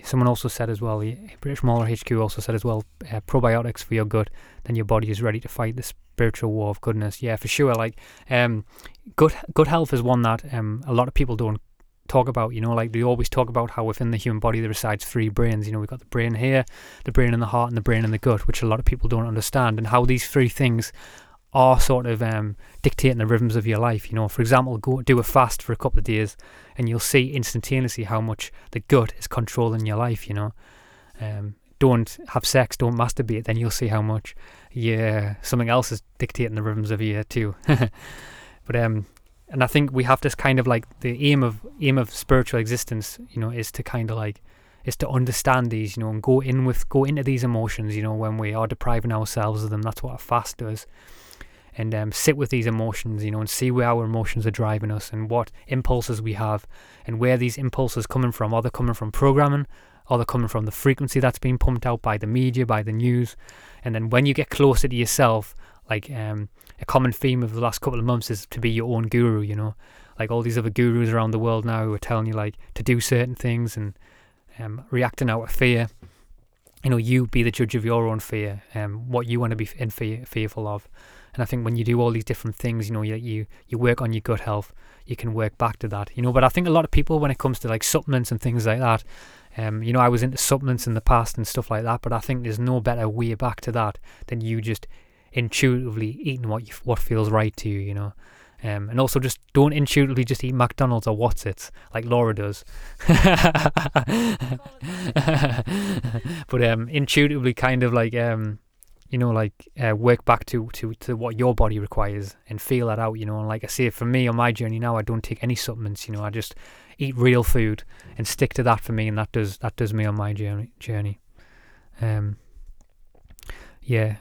someone also said as well, British Moral HQ also said as well, uh, probiotics for your gut, then your body is ready to fight the spiritual war of goodness. Yeah, for sure. Like, um, gut health is one that um a lot of people don't talk about. You know, like they always talk about how within the human body there resides three brains. You know, we've got the brain here, the brain in the heart, and the brain in the gut, which a lot of people don't understand, and how these three things are sort of um, dictating the rhythms of your life. You know, for example, go do a fast for a couple of days, and you'll see instantaneously how much the gut is controlling your life. You know, um, don't have sex, don't masturbate, then you'll see how much yeah something else is dictating the rhythms of you too. but um, and I think we have this kind of like the aim of aim of spiritual existence. You know, is to kind of like is to understand these, you know, and go in with go into these emotions, you know, when we are depriving ourselves of them. That's what a fast does and um, sit with these emotions, you know, and see where our emotions are driving us and what impulses we have and where these impulses coming from. Are they coming from programming? Are they coming from the frequency that's being pumped out by the media, by the news? And then when you get closer to yourself, like um, a common theme of the last couple of months is to be your own guru, you know, like all these other gurus around the world now who are telling you like to do certain things and um, reacting out of fear. You know, you be the judge of your own fear, um, what you want to be in fear, fearful of. And I think when you do all these different things, you know, you, you you work on your gut health, you can work back to that, you know. But I think a lot of people, when it comes to like supplements and things like that, Um, you know, I was into supplements in the past and stuff like that, but I think there's no better way back to that than you just intuitively eating what you, what feels right to you. You know, um, and also just don't intuitively just eat McDonald's or what's it like Laura does. but um, intuitively, kind of like um, you know, like uh, work back to, to to what your body requires and feel that out. You know, and like I say, for me on my journey now, I don't take any supplements. You know, I just eat real food and stick to that for me, and that does that does me on my journey. Journey. Um. Yeah,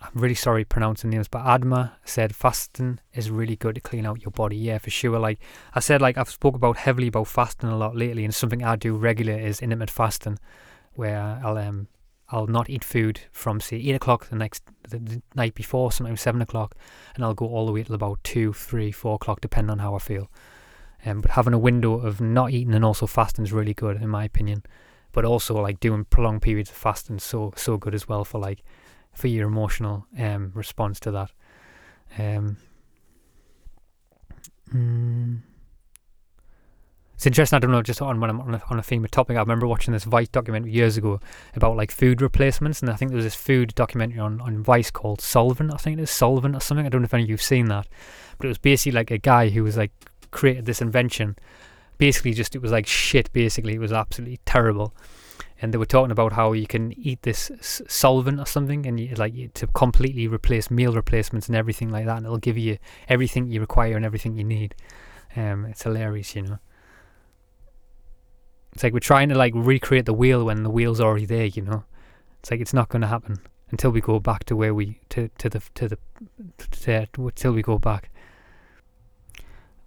I'm really sorry pronouncing names, but Adma said fasting is really good to clean out your body. Yeah, for sure. Like I said, like I've spoke about heavily about fasting a lot lately, and something I do regular is intermittent fasting, where I'll um I'll not eat food from say eight o'clock the next the, the night before, sometimes seven o'clock, and I'll go all the way till about two, three, four o'clock, depending on how I feel. Um, but having a window of not eating and also fasting is really good in my opinion. But also like doing prolonged periods of fasting so so good as well for like for your emotional um response to that. Um. Mm, it's interesting. I don't know, just on when I'm on a, on a theme of topic. I remember watching this Vice documentary years ago about like food replacements, and I think there was this food documentary on, on Vice called Solvent. I think it is Solvent or something. I don't know if any of you've seen that, but it was basically like a guy who was like created this invention. Basically, just it was like shit. Basically, it was absolutely terrible. And they were talking about how you can eat this solvent or something, and you, like to completely replace meal replacements and everything like that, and it'll give you everything you require and everything you need. Um, it's hilarious, you know. It's like we're trying to like recreate the wheel when the wheel's already there, you know. It's like it's not going to happen until we go back to where we to to the to the to, till we go back.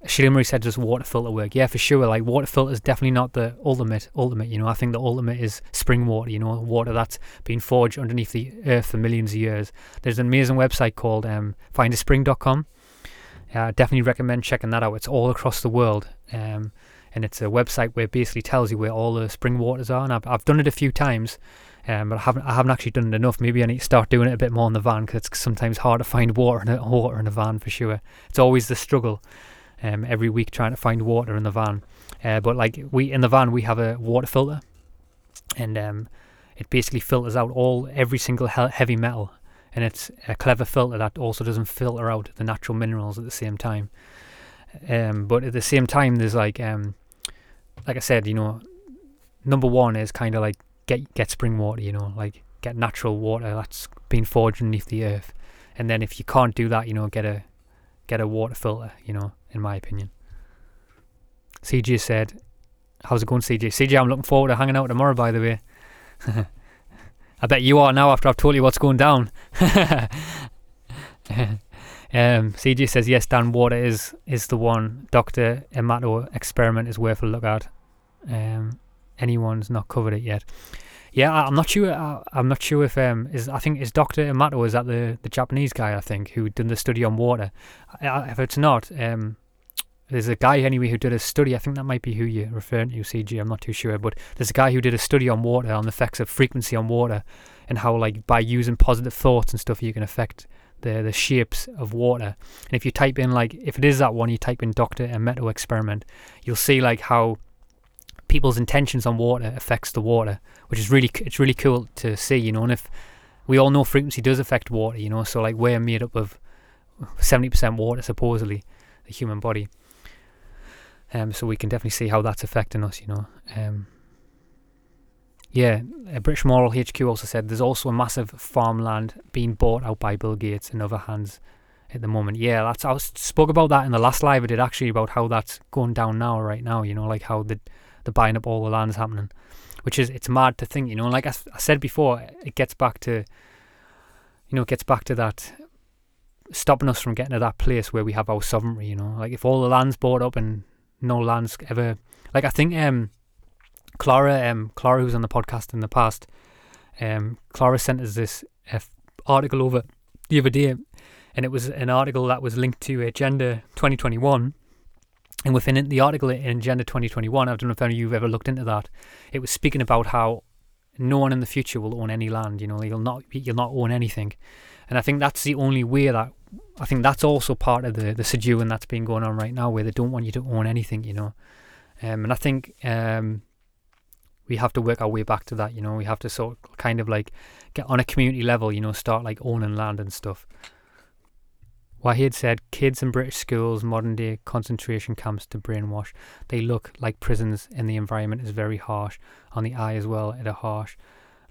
Sheila Marie said, "Does water filter work?" Yeah, for sure. Like water filter is definitely not the ultimate. Ultimate, you know. I think the ultimate is spring water. You know, water that's been forged underneath the earth for millions of years. There's an amazing website called um, findaspring.com. I definitely recommend checking that out. It's all across the world, um, and it's a website where it basically tells you where all the spring waters are. And I've I've done it a few times, um, but I haven't I haven't actually done it enough. Maybe I need to start doing it a bit more in the van because it's sometimes hard to find water in a water in a van for sure. It's always the struggle um, every week trying to find water in the van. Uh, but like we in the van, we have a water filter, and um, it basically filters out all every single he- heavy metal, and it's a clever filter that also doesn't filter out the natural minerals at the same time. Um, but at the same time, there's like um, like I said, you know, number one is kind of like get get spring water, you know, like get natural water that's been forged underneath the earth, and then if you can't do that, you know, get a get a water filter, you know, in my opinion. CJ said, How's it going, CJ? CJ, I'm looking forward to hanging out tomorrow, by the way. I bet you are now after I've told you what's going down. um, CJ says, Yes, Dan, water is, is the one. Dr. Emoto experiment is worth a look at. Um, anyone's not covered it yet. Yeah, I, I'm not sure. I, I'm not sure if um is I think is Doctor Emoto is that the the Japanese guy I think who did the study on water. I, if it's not, um, there's a guy anyway who did a study. I think that might be who you're referring to, CG. I'm not too sure, but there's a guy who did a study on water on the effects of frequency on water and how like by using positive thoughts and stuff you can affect the the shapes of water. And if you type in like if it is that one, you type in Doctor Emoto experiment, you'll see like how people's intentions on water affects the water, which is really it's really cool to see, you know. And if we all know frequency does affect water, you know, so like we're made up of seventy percent water supposedly, the human body. Um, so we can definitely see how that's affecting us, you know. Um, yeah, British Moral HQ also said there's also a massive farmland being bought out by Bill Gates and other hands at the moment. Yeah, that's I spoke about that in the last live I did actually about how that's going down now, right now. You know, like how the the buying up all the land's happening, which is it's mad to think. You know, like I, I said before, it gets back to, you know, it gets back to that stopping us from getting to that place where we have our sovereignty. You know, like if all the land's bought up and no land's ever like I think um Clara um Clara who's on the podcast in the past um Clara sent us this uh, article over the other day and it was an article that was linked to Agenda 2021 and within it, the article in Agenda 2021 I don't know if any of you've ever looked into that it was speaking about how no one in the future will own any land you know you'll not you'll not own anything and I think that's the only way that I think that's also part of the the subduing that's been going on right now, where they don't want you to own anything, you know. Um, and I think um, we have to work our way back to that. You know, we have to sort of kind of like get on a community level. You know, start like owning land and stuff. Wahid said, kids in British schools, modern day concentration camps to brainwash. They look like prisons and the environment is very harsh. On the eye as well, it are harsh.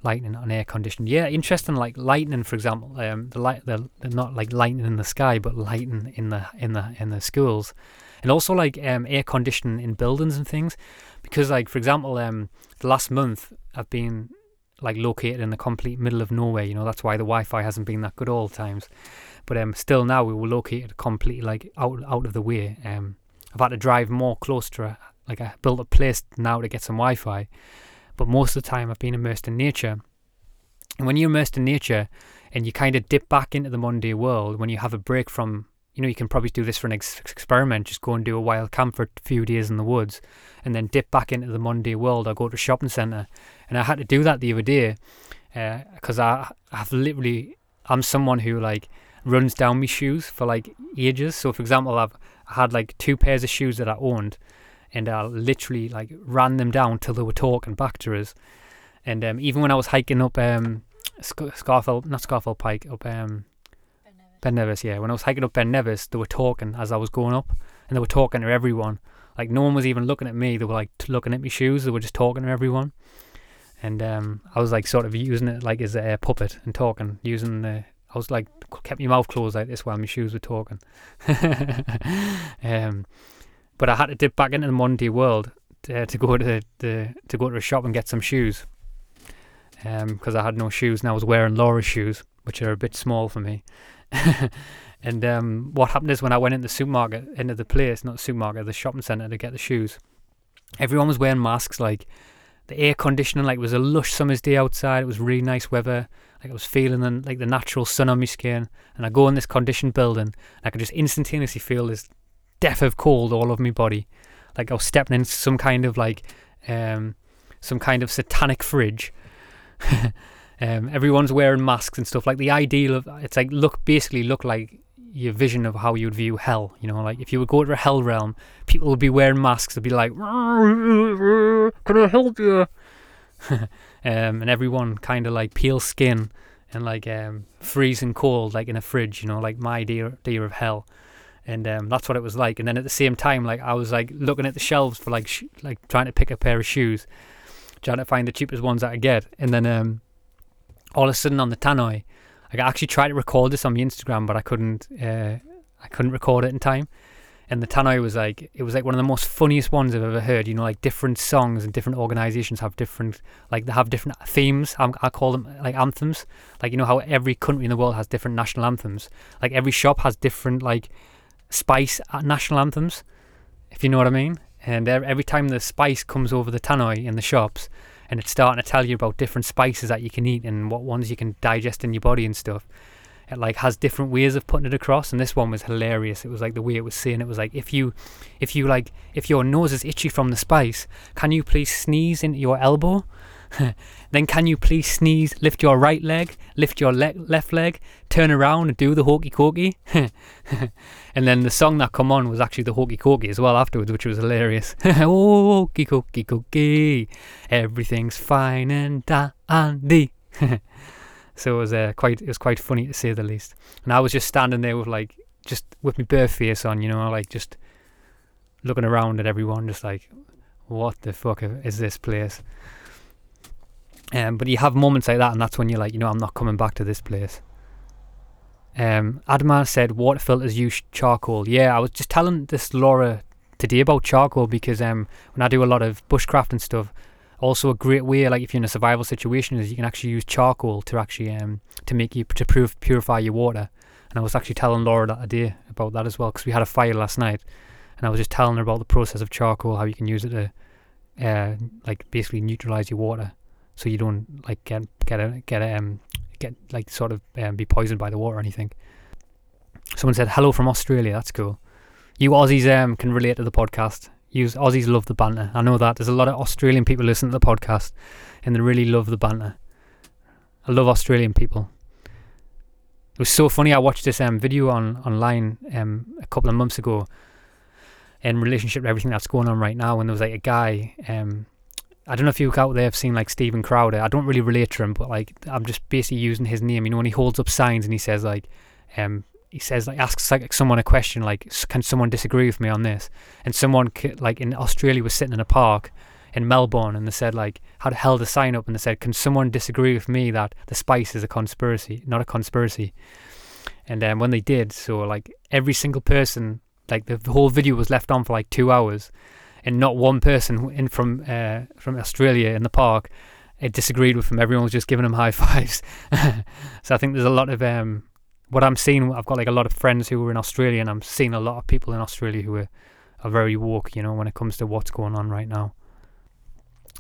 Lightning on air conditioned. Yeah, interesting. Like lightning, for example, um, the light, the not like lightning in the sky, but lightning in the in the in the schools, and also like um, air conditioning in buildings and things. Because like for example, um, the last month I've been like located in the complete middle of nowhere. You know that's why the Wi-Fi hasn't been that good all the times. But um, still now we were located completely like out out of the way. Um, I've had to drive more close to a, like I built a place now to get some Wi-Fi, but most of the time I've been immersed in nature. And when you're immersed in nature and you kind of dip back into the Monday world, when you have a break from, you know, you can probably do this for an ex- experiment, just go and do a wild camp for a few days in the woods and then dip back into the Monday world or go to a shopping centre. And I had to do that the other day because uh, I, I've literally, I'm someone who like, runs down my shoes for like ages. So, for example, I've had like two pairs of shoes that I owned, and I literally like ran them down till they were talking back to us. And um, even when I was hiking up um, Sc- Scafell, not Scafell Pike, up um, Ben Nevis, yeah. When I was hiking up Ben Nevis, they were talking as I was going up, and they were talking to everyone. Like no one was even looking at me; they were like looking at my shoes. They were just talking to everyone, and um, I was like sort of using it like as a puppet and talking, using the I was like kept my mouth closed like this while my shoes were talking. um, but I had to dip back into the Monday world to, to go to the to go to a shop and get some shoes because um, I had no shoes and I was wearing Laura's shoes, which are a bit small for me. and um, what happened is when I went into the supermarket, into the place, not the supermarket, the shopping centre to get the shoes, everyone was wearing masks. Like the air conditioning, like it was a lush summer's day outside. It was really nice weather. Like I was feeling the, like the natural sun on my skin, and I go in this conditioned building, and I could just instantaneously feel this death of cold all over my body, like I was stepping into some kind of like um, some kind of satanic fridge. um, everyone's wearing masks and stuff. Like the ideal of it's like look basically look like your vision of how you'd view hell. You know, like if you would go to a hell realm, people would be wearing masks. They'd be like, "Can I help you?" um, and everyone kind of like peel skin and like um, freezing cold, like in a fridge. You know, like my idea idea of hell. And um, that's what it was like. And then at the same time, like I was like looking at the shelves for like sh- like trying to pick a pair of shoes, trying to find the cheapest ones that I get. And then um, all of a sudden on the tannoy, I actually tried to record this on my Instagram, but I couldn't. Uh, I couldn't record it in time. And the tannoy was like, it was like one of the most funniest ones I've ever heard. You know, like different songs and different organizations have different, like they have different themes. I'm, I call them like anthems. Like you know how every country in the world has different national anthems. Like every shop has different like spice uh, national anthems, if you know what I mean. And every time the spice comes over the tannoy in the shops, and it's starting to tell you about different spices that you can eat and what ones you can digest in your body and stuff. It like has different ways of putting it across, and this one was hilarious. It was like the way it was saying it was like if you, if you like, if your nose is itchy from the spice, can you please sneeze into your elbow? then can you please sneeze, lift your right leg, lift your le- left leg, turn around and do the hokey cokey? and then the song that come on was actually the hokey cokey as well afterwards, which was hilarious. hokey cokey cokey, everything's fine and dandy. so it was uh, quite it was quite funny to say the least. And I was just standing there with like just with my bare face on, you know, like just looking around at everyone, just like, what the fuck is this place? Um, but you have moments like that, and that's when you're like, you know, I'm not coming back to this place. Um, Adama said water filters use charcoal. Yeah, I was just telling this Laura today about charcoal because um, when I do a lot of bushcraft and stuff, also a great way, like if you're in a survival situation, is you can actually use charcoal to actually um, to make you to prove, purify your water. And I was actually telling Laura that day about that as well because we had a fire last night, and I was just telling her about the process of charcoal, how you can use it to, uh, like basically neutralize your water so you don't like get get a get a, um get like sort of um, be poisoned by the water or anything. Someone said hello from Australia. That's cool. You Aussies um can relate to the podcast. You Aussies love the banter. I know that there's a lot of Australian people listen to the podcast, and they really love the banter. I love Australian people. It was so funny. I watched this um video on online um a couple of months ago in relationship to everything that's going on right now, and there was like a guy um I don't know if you out there have seen like Steven Crowder. I don't really relate to him, but like I'm just basically using his name. You know, when he holds up signs and he says like, um, he says like asks like someone a question like, can someone disagree with me on this? And someone like in Australia was sitting in a park in Melbourne and they said like had held a sign up and they said, can someone disagree with me that the spice is a conspiracy, not a conspiracy? And then um, when they did, so like every single person, like the, the whole video was left on for like two hours, and not one person in from uh, from Australia in the park it disagreed with him. Everyone was just giving him high fives. so I think there's a lot of um, what I'm seeing. I've got like a lot of friends who are in Australia, and I'm seeing a lot of people in Australia who are, are very woke. You know, when it comes to what's going on right now.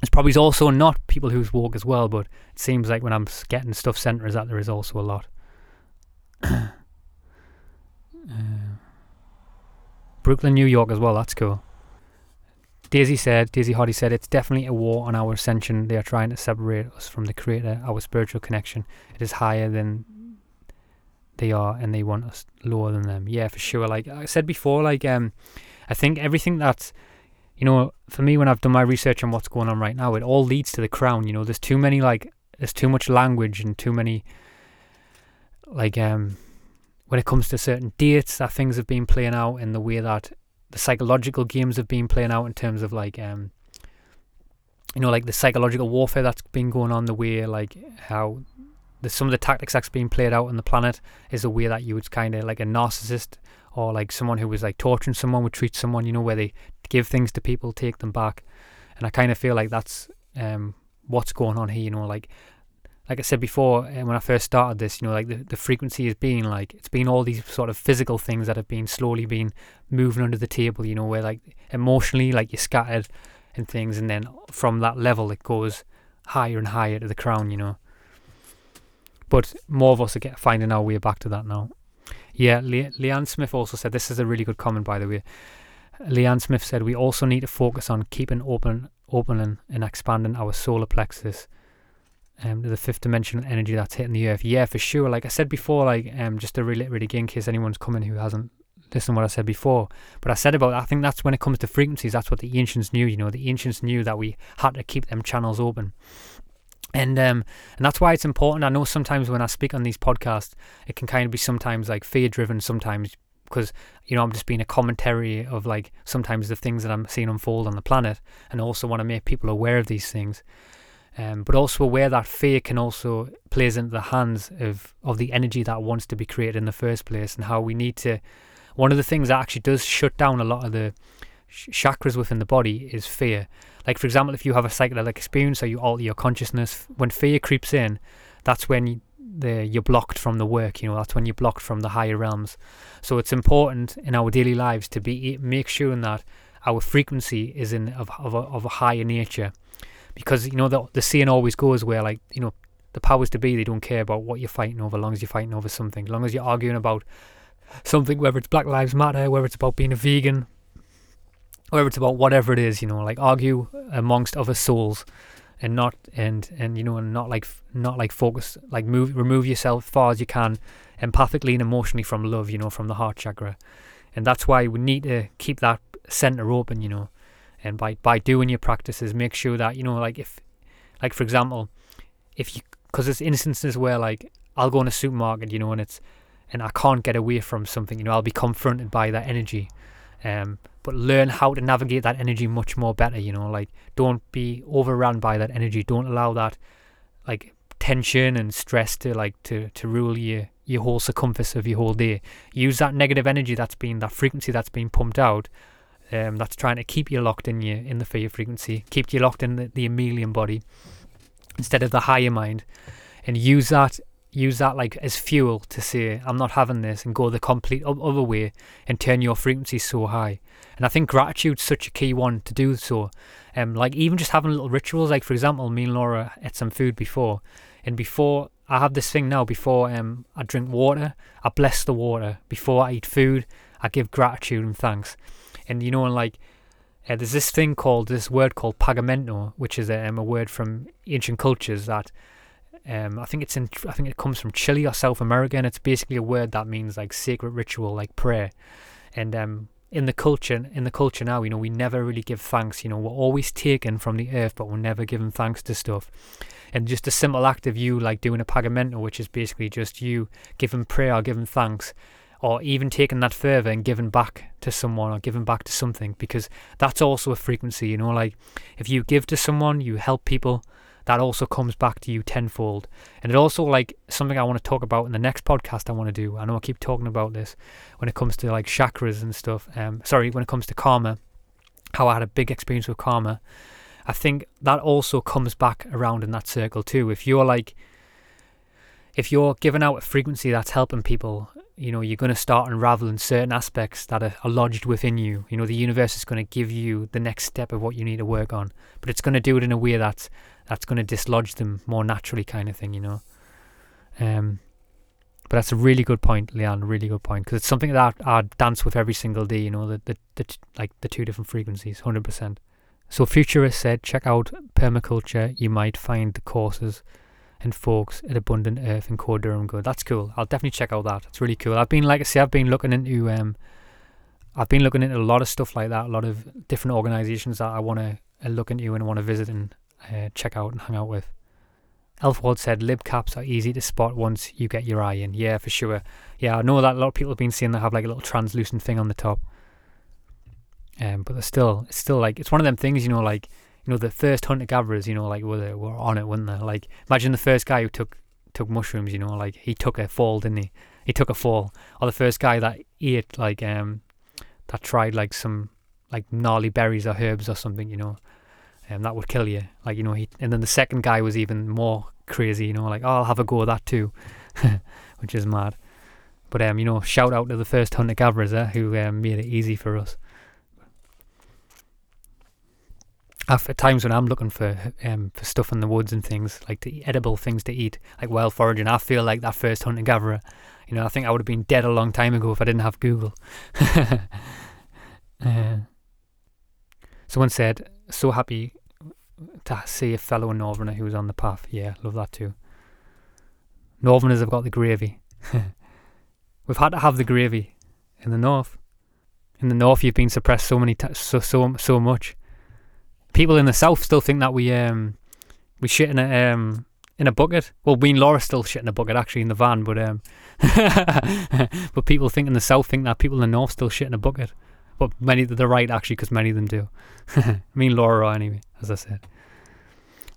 It's probably also not people who's woke as well, but it seems like when I'm getting stuff sent is that there is also a lot. uh, Brooklyn, New York as well. That's cool. Daisy said, Daisy Hardy said, it's definitely a war on our ascension. They are trying to separate us from the Creator. Our spiritual connection it is higher than they are, and they want us lower than them. Yeah, for sure. Like I said before, like um, I think everything that's you know, for me when I've done my research on what's going on right now, it all leads to the crown. You know, there's too many like there's too much language and too many like um when it comes to certain dates that things have been playing out in the way that the psychological games have been playing out in terms of like um you know like the psychological warfare that's been going on the way like how the some of the tactics that's being played out on the planet is a way that you would kind of like a narcissist or like someone who was like torturing someone would treat someone you know where they give things to people take them back. And i kind of feel like that's um what's going on here you know like like I said before, uh, when I first started this, you know, like the, the frequency has been like it's been all these sort of physical things that have been slowly been moving under the table, you know, where like emotionally, like you're scattered and things, and then from that level it goes higher and higher to the crown, you know. But more of us are get, finding our way back to that now. Yeah, Le- Leanne Smith also said this is a really good comment, by the way. Leanne Smith said we also need to focus on keeping open, opening and expanding our solar plexus um, the fifth dimensional energy that's hitting the earth. Yeah, for sure. Like I said before, like um, just to really, again, in case anyone's coming who hasn't listened to what I said before. But I said about I think that's when it comes to frequencies. That's what the ancients knew. You know, the ancients knew that we had to keep them channels open. And um, and that's why it's important. I know sometimes when I speak on these podcasts, it can kind of be sometimes like fear driven, sometimes because you know I'm just being a commentary of like sometimes the things that I'm seeing unfold on the planet, and also want to make people aware of these things um, but also aware that fear can also plays into the hands of of the energy that wants to be created in the first place, and how we need to. One of the things that actually does shut down a lot of the sh- chakras within the body is fear. Like for example, if you have a psychedelic experience or you alter your consciousness, when fear creeps in, that's when you, the you're blocked from the work. You know, that's when you're blocked from the higher realms. So it's important in our daily lives to be make sure that our frequency is in of of a, of a higher nature because you know the the saying always goes where like you know the powers to be they don't care about what you're fighting over, as long as you're fighting over something, as long as you're arguing about something, whether it's Black Lives Matter, whether it's about being a vegan, whether it's about whatever it is, you know, like argue amongst other souls and not and and you know and not like not like focus like move remove yourself as far as you can empathically and emotionally from love you know from the heart chakra. And that's why we need to keep that center open you know and by by doing your practices make sure that you know like if like for example if you because there's instances where like I'll go in a supermarket you know and it's and I can't get away from something you know I'll be confronted by that energy um but learn how to navigate that energy much more better you know like don't be overrun by that energy. Don't allow that like tension and stress to like to to rule your your whole circumference of your whole day. Use that negative energy that's been that frequency that's been pumped out um, that's trying to keep you locked in your in the fear frequency, keep you locked in the, the Emelian body instead of the higher mind, and use that use that like as fuel to say I'm not having this and go the complete other way and turn your frequency so high. And I think gratitude's such a key one to do so. Um, like even just having little rituals, like for example, me and Laura ate some food before, and before I have this thing now. Before um, I drink water, I bless the water. Before I eat food, I give gratitude and thanks and you know, and like uh, there's this thing called this word called pagamento, which is um, a word from ancient cultures that um, I think it's in I think it comes from Chile or South America, and it's basically a word that means like sacred ritual, like prayer. And um, in the culture in the culture now, you know, we never really give thanks. You know, we're always taken from the earth, but we're never giving thanks to stuff. And just a simple act of you like doing a pagamento, which is basically just you giving prayer, giving thanks, or even taking that further and giving back to someone or giving back to something, because that's also a frequency. You know, like if you give to someone, you help people that also comes back to you tenfold. And it also like something I want to talk about in the next podcast I want to do. I know I keep talking about this when it comes to like chakras and stuff. Um, sorry, when it comes to karma, how I had a big experience with karma. I think that also comes back around in that circle too. If you're like, if you're giving out a frequency that's helping people, you know, you're going to start unraveling certain aspects that are, are lodged within you. You know, the universe is going to give you the next step of what you need to work on, but it's going to do it in a way that's that's going to dislodge them more naturally, kind of thing, you know. Um, but that's a really good point, Leanne. Really good point because it's something that I, dance with every single day. You know, the the, the like the two different frequencies, hundred percent. So Futurist said, check out permaculture. You might find the courses and folks at Abundant Earth and Core Durham Good. That's cool. I'll definitely check out that. It's really cool. I've been like I say, I've been looking into um, I've been looking into a lot of stuff like that. A lot of different organisations that I want to uh, look into and want to visit and uh, check out and hang out with. Elfwald said lib caps are easy to spot once you get your eye in. Yeah, for sure. Yeah, I know that a lot of people have been seeing they have like a little translucent thing on the top. Um, but they're still, it's still like it's one of them things, you know, like you know the first hunter gatherers, you know, like were they, were on it, weren't they? Like imagine the first guy who took took mushrooms, you know, like he took a fall, didn't he? He took a fall, or the first guy that ate like um that tried like some like gnarly berries or herbs or something, you know um, that would kill you. Like you know, he and then the second guy was even more crazy. You know, like oh, I'll have a go at that too, which is mad. But um, you know, shout out to the first hunter gatherers eh, who um, made it easy for us. At times when I'm looking for um for stuff in the woods and things like the edible things to eat, like wild foraging, I feel like that first hunter gatherer. You know, I think I would have been dead a long time ago if I didn't have Google. uh, someone said, "So happy to see a fellow Northerner who's on the path. Yeah, love that too. Northerners have got the gravy. We've had to have the gravy in the north. In the north, you've been suppressed so many t- so so so much. People in the south still think that we um we shit in a um in a bucket. Well, we and Laura still shit in a bucket actually in the van, but um but people think in the south think that people in the north still shit in a bucket. But many they're right actually because many of them do. Me and Laura are anyway, as I said.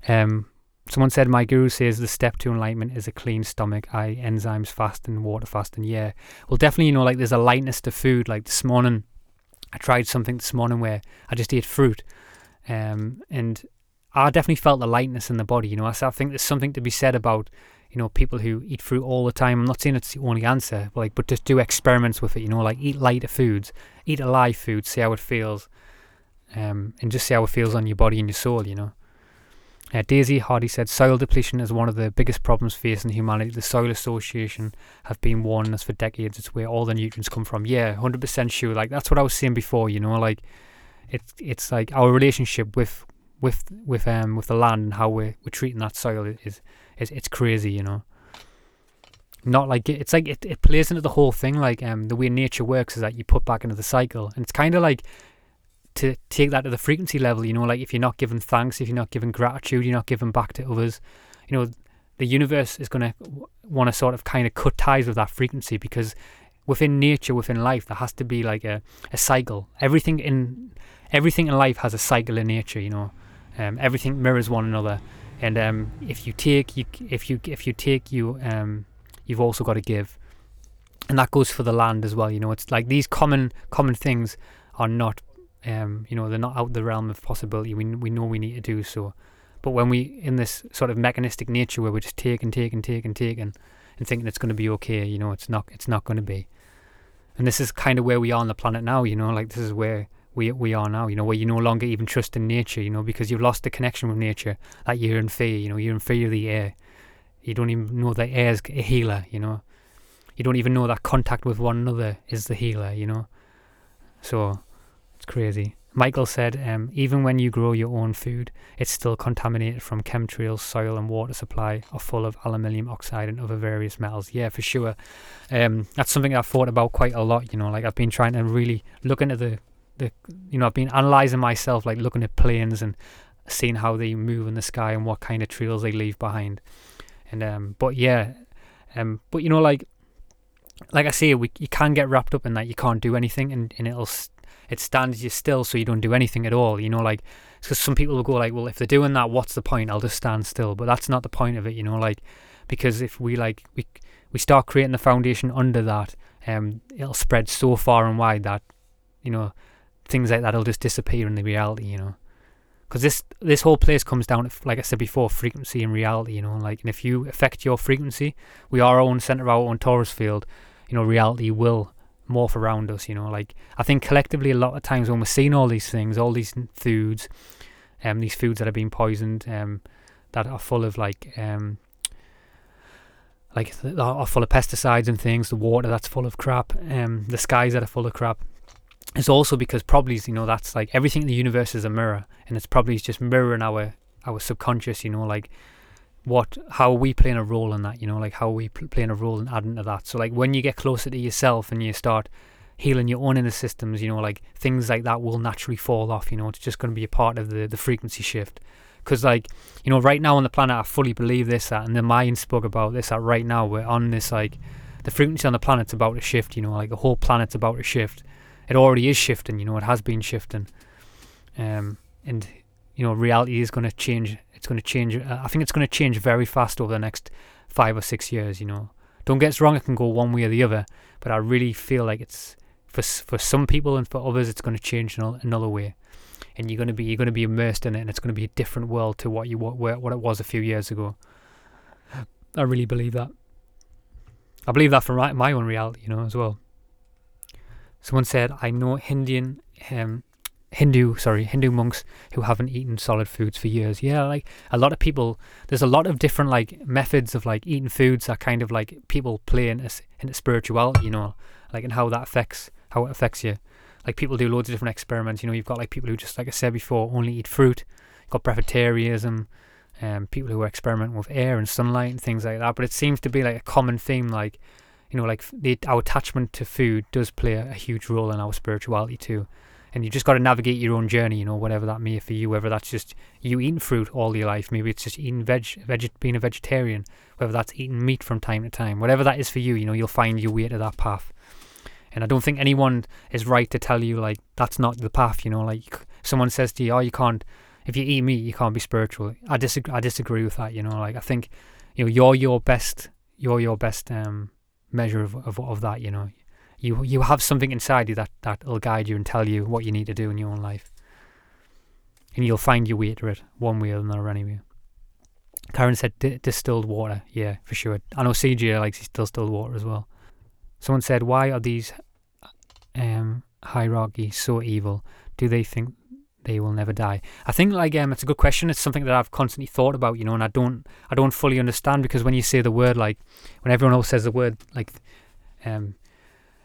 Um, someone said my guru says the step to enlightenment is a clean stomach, I enzymes fast and water fast and Yeah, well, definitely, you know, like there's a lightness to food. Like this morning, I tried something this morning where I just ate fruit, um, and I definitely felt the lightness in the body. You know, I think there's something to be said about you know people who eat fruit all the time. I'm not saying it's the only answer, but like, but just do experiments with it. You know, like eat lighter foods, eat a live food, see how it feels, um, and just see how it feels on your body and your soul. You know. Uh, Daisy Hardy said soil depletion is one of the biggest problems facing humanity. The Soil Association have been warning us for decades. It's where all the nutrients come from. Yeah, hundred percent sure. Like that's what I was saying before. You know, like it's it's like our relationship with with with um with the land and how we're we're treating that soil is is it's crazy. You know. Not like it, it's like it, it plays into the whole thing. Like um the way nature works is that you put back into the cycle, and it's kind of like to take that to the frequency level. You know, like if you're not giving thanks, if you're not giving gratitude, you're not giving back to others. You know, the universe is going to want to sort of kind of cut ties with that frequency because within nature, within life, there has to be like a, a cycle. Everything in everything in life has a cycle in nature. You know, um, everything mirrors one another. And um, if you take, you if you if you take, you um, you've also got to give, and that goes for the land as well. You know, it's like these common common things are not um, you know, they're not out the realm of possibility. We we know we need to do so, but when we in this sort of mechanistic nature where we just take and take and take and take and, and thinking it's going to be okay, you know, it's not. It's not going to be. And this is kind of where we are on the planet now. You know, like this is where we we are now. You know, where you no longer even trust in nature. You know, because you've lost the connection with nature. Like you're in fear. You know, you're in fear of the air. You don't even know that air is a healer. You know, you don't even know that contact with one another is the healer. You know, so it's crazy. Michael said, um, even when you grow your own food, it's still contaminated from chemtrails, soil and water supply are full of aluminium oxide and other various metals. Yeah, for sure. Um, that's something I've thought about quite a lot. You know, like I've been trying to really look into the, the, you know, I've been analysing myself, like looking at planes and seeing how they move in the sky and what kind of trails they leave behind. And um, but yeah, um, but you know, like, like I say, we you can get wrapped up in that. You can't do anything, and, and it'll it stands you still so you don't do anything at all. You know, like because some people will go like, well, if they're doing that, what's the point? I'll just stand still. But that's not the point of it. You know, like because if we like we we start creating the foundation under that, um, it'll spread so far and wide that you know things like that'll just disappear in the reality. You know. Because this this whole place comes down to, like I said before, frequency and reality. You know, like and if you affect your frequency, we are our own center our own torus field. You know, reality will morph around us. You know, like I think collectively a lot of times when we're seeing all these things, all these foods, um, these foods that are being poisoned, um, that are full of like um, like are full of pesticides and things, the water that's full of crap, um, the skies that are full of crap. It's also because probably you know that's like everything in the universe is a mirror, and it's probably just mirroring our our subconscious. You know, like what how are we playing a role in that you know like how are we pl- playing a role in adding to that so like when you get closer to yourself and you start healing your own inner systems you know like things like that will naturally fall off you know it's just going to be a part of the the frequency shift because like you know right now on the planet i fully believe this that and the mayans spoke about this that right now we're on this like the frequency on the planet's about to shift you know like the whole planet's about to shift it already is shifting you know it has been shifting um and you know reality is going to change it's going to change. Uh, I think it's going to change very fast over the next five or six years. You know, don't get us wrong; it can go one way or the other, but I really feel like it's for for some people and for others, it's going to change another way. And you're going to be you're going to be immersed in it, and it's going to be a different world to what you what what it was a few years ago. I really believe that. I believe that from my own reality, you know, as well. Someone said, "I know Indian um, Hindu, sorry, Hindu monks who haven't eaten solid foods for years. Yeah, like a lot of people, there's a lot of different like methods of like eating foods that kind of like people play into, into spirituality, you know, like and how that affects how it affects you. Like people do loads of different experiments. You know, you've got like people who just like I said before only eat fruit. You've got breatharianism, um, people who are experimenting with air and sunlight and things like that. But it seems to be like a common theme, like you know, like the, our attachment to food does play a, huge role in our spirituality too and you just got to navigate your own journey, you know, whatever that may for you, whether that's just you eating fruit all your life, maybe it's just eating veg, veg being a vegetarian, whether that's eating meat from time to time, whatever that is for you, you know, you'll find your way to that path. And I don't think anyone is right to tell you like that's not the path, you know, like someone says to you, oh, you can't, if you eat meat, you can't be spiritual. I disagree. I disagree with that, you know, like I think, you know, you're your best, you're your best um, measure of, of of that, you know you you have something inside you that that'll guide you and tell you what you need to do in your own life, and you'll find your way to it one way or another anyway. Karen said distilled water. Yeah, for sure. I know CJ likes distilled water as well. Someone said, "Why are these um, hierarchy so evil? Do they think they will never die?" I think like um, it's a good question. It's something that I've constantly thought about, you know, and I don't I don't fully understand because when you say the word like when everyone else says the word like um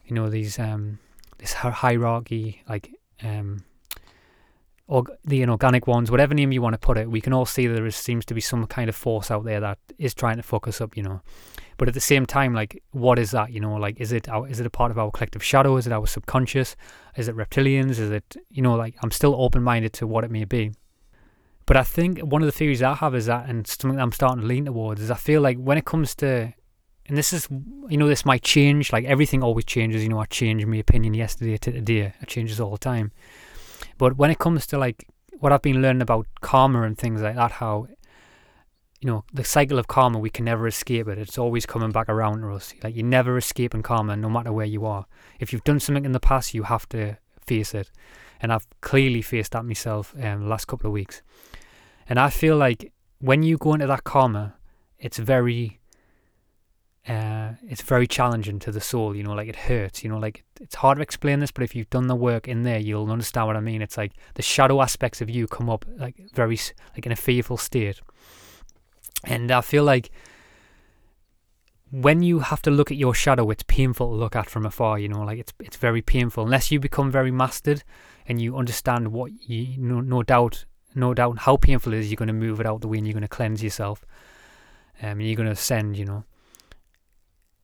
you know these um this hierarchy like um or the inorganic ones, whatever name you want to put it, we can all see there is, seems to be some kind of force out there that is trying to fuck us up, you know. But at the same time, like, what is that? You know, like, is it our, is it a part of our collective shadow? Is it our subconscious? Is it reptilians? Is it, you know, like, I'm still open minded to what it may be. But I think one of the theories I have is that, and something that I'm starting to lean towards, is I feel like when it comes to and this is you know this might change like everything always changes you know i changed my opinion yesterday to today it changes all the time but when it comes to like what i've been learning about karma and things like that how you know the cycle of karma we can never escape it. It's always coming back around to us. Like you never escape in karma no matter where you are. If you've done something in the past you have to face it. And i've clearly faced that myself um, the last couple of weeks. And i feel like when you go into that karma it's very uh, it's very challenging to the soul, you know, like it hurts, you know, like it's hard to explain this, but if you've done the work in there, you'll understand what I mean. It's like the shadow aspects of you come up like very, like in a fearful state. And I feel like when you have to look at your shadow, it's painful to look at from afar, you know, like it's, it's very painful unless you become very mastered and you understand what you no, no doubt no doubt how painful it is you're going to move it out the way and you're going to cleanse yourself um, and you're going to ascend you know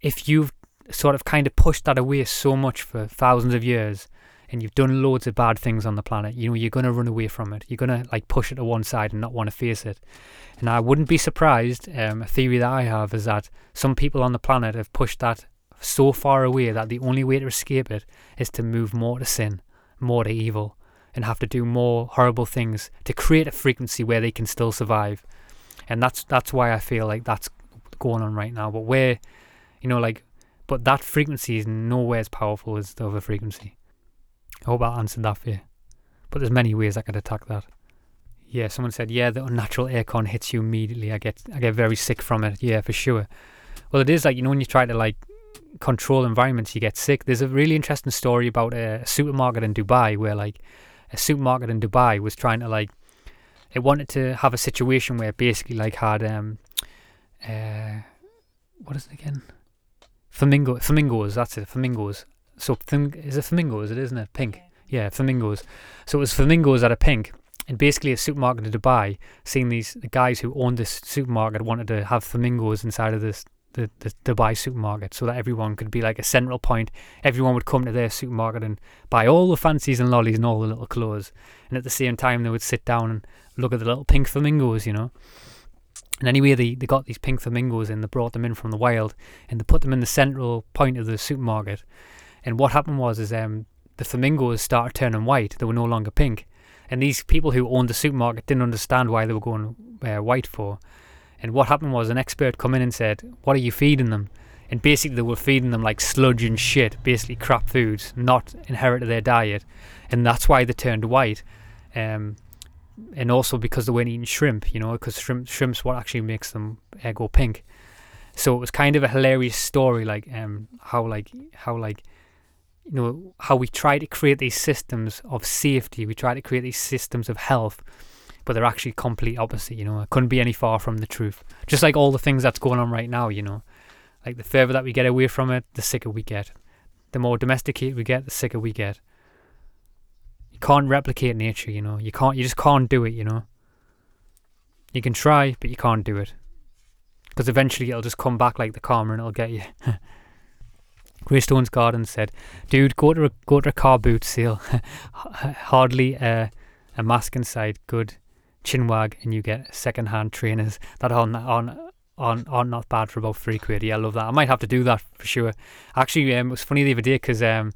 if you've sort of kind of pushed that away so much for thousands of years and you've done loads of bad things on the planet you know you're going to run away from it you're going to like push it to one side and not want to face it and i wouldn't be surprised um, a theory that i have is that some people on the planet have pushed that so far away that the only way to escape it is to move more to sin more to evil and have to do more horrible things to create a frequency where they can still survive. And that's that's why I feel like that's going on right now. But where, you know, like, but that frequency is nowhere as powerful as the other frequency. I hope I answered that for you. But there's many ways I could attack that. Yeah, someone said, yeah, the unnatural aircon hits you immediately. I get I get very sick from it. Yeah, for sure. Well, it is like you know when you try to like control environments, you get sick. There's a really interesting story about a supermarket in Dubai where like a supermarket in Dubai was trying to like it wanted to have a situation where it basically like had um uh what is it again flamingo flamingos that's it flamingos. So is it flamingos? It isn't it? Pink. Yeah flamingos. So it was flamingos that are pink. And basically a supermarket in Dubai seeing these the guys who owned this supermarket wanted to have flamingos inside of this the, the Dubai supermarket so that everyone could be like a central point. Everyone would come to their supermarket and buy all the fancies and lollies and all the little clothes. And at the same time, they would sit down and look at the little pink flamingos, you know. And anyway, they, they got these pink flamingos and they brought them in from the wild and they put them in the central point of the supermarket. And what happened was is um, the flamingos started turning white. They were no longer pink. And these people who owned the supermarket didn't understand why they were going uh, white for. And what happened was an expert come in and said, "What are you feeding them?" And basically, they were feeding them like sludge and shit, basically crap foods, not inherent to their diet, and that's why they turned white. Um, and also because they weren't eating shrimp, you know, because shrimp shrimp's what actually makes them uh, go pink. So it was kind of a hilarious story, like um, how like how like you know how we try to create these systems of safety, we try to create these systems of health but they're actually complete opposite, you know. It couldn't be any far from the truth. Just like all the things that's going on right now, you know. Like the further that we get away from it, the sicker we get. The more domesticated we get, the sicker we get. You can't replicate nature, you know. You can't you just can't do it, you know. You can try, but you can't do it. Because eventually it'll just come back like the karma and it'll get you. Greystone's Garden said, "Dude, go to a, go to a car boot sale. Hardly uh, a mask inside. Good chinwag and you get second-hand trainers that are on on on not bad for about three quid. Yeah, I love that. I might have to do that for sure. Actually, um, it was funny the other day because um,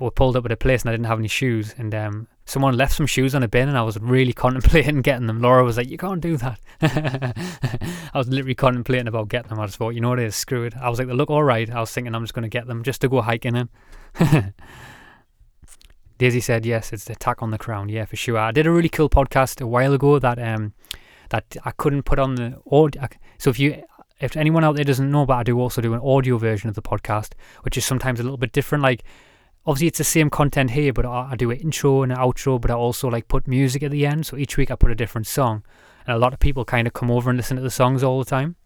I was pulled up at a place and I didn't have any shoes, and um, someone left some shoes on a bin, and I was really contemplating getting them. Laura was like, "You can't do that." I was literally contemplating about getting them. I just thought, you know what it is, screw it. I was like, they look all right. I was thinking I'm just going to get them just to go hiking in. Daisy said yes, it's the attack on the crown. Yeah, for sure. I did a really cool podcast a while ago that um that I couldn't put on the audio. So if you if anyone out there doesn't know, but I do also do an audio version of the podcast, which is sometimes a little bit different. Like obviously it's the same content here, but I, I do an intro and an outro, but I also like put music at the end. So each week I put a different song, and a lot of people kind of come over and listen to the songs all the time.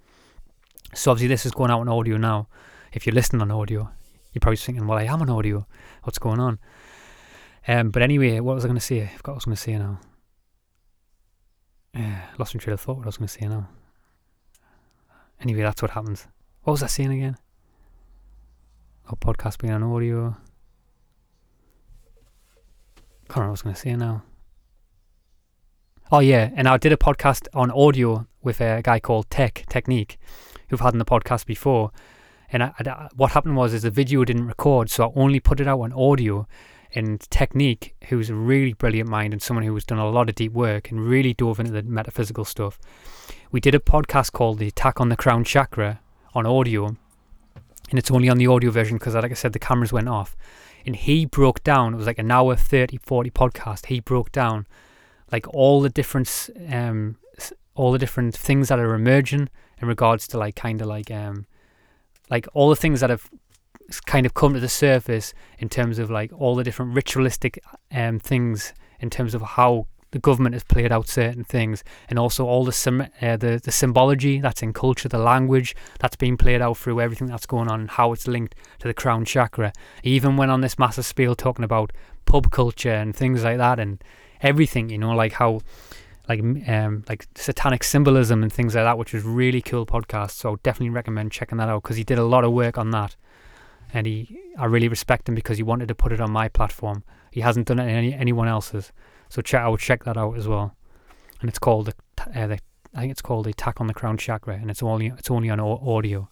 So obviously this is going out on audio now. If you're listening on audio, you're probably thinking, "Well, I am on audio. What's going on?" Um, but anyway, what was I going to say? I forgot what I was going to say now. Yeah, lost my train of thought. What I was going to say now. Anyway, that's what happens. What was I saying again? Oh, podcast being on audio. Can't remember what I was going to say now. Oh yeah, and I did a podcast on audio with a guy called Tech Technique, who've had in the podcast before. And I, I, what happened was, is the video didn't record, so I only put it out on audio and Technique, who's a really brilliant mind and someone who has done a lot of deep work and really dove into the metaphysical stuff. We did a podcast called The Attack on the Crown Chakra on audio, and it's only on the audio version because, like I said, the cameras went off. And he broke down, it was like an hour 30, 40 podcast. He broke down like all the different, um, all the different things that are emerging in regards to like kind of like, um, like all the things that have kind of come to the surface in terms of like all the different ritualistic um, things in terms of how the government has played out certain things, and also all the sim- uh, the the symbology that's in culture, the language that's being played out through everything that's going on, and how it's linked to the crown chakra. He even went on this massive spiel talking about pub culture and things like that, and everything. You know, like how like um like satanic symbolism and things like that, which was really cool podcast. So definitely recommend checking that out because he did a lot of work on that, and he I really respect him because he wanted to put it on my platform. He hasn't done it in any anyone else's. So check I would check that out as well. And it's called the, uh, the I think it's called the Attack on the Crown Chakra, and it's only it's only on audio.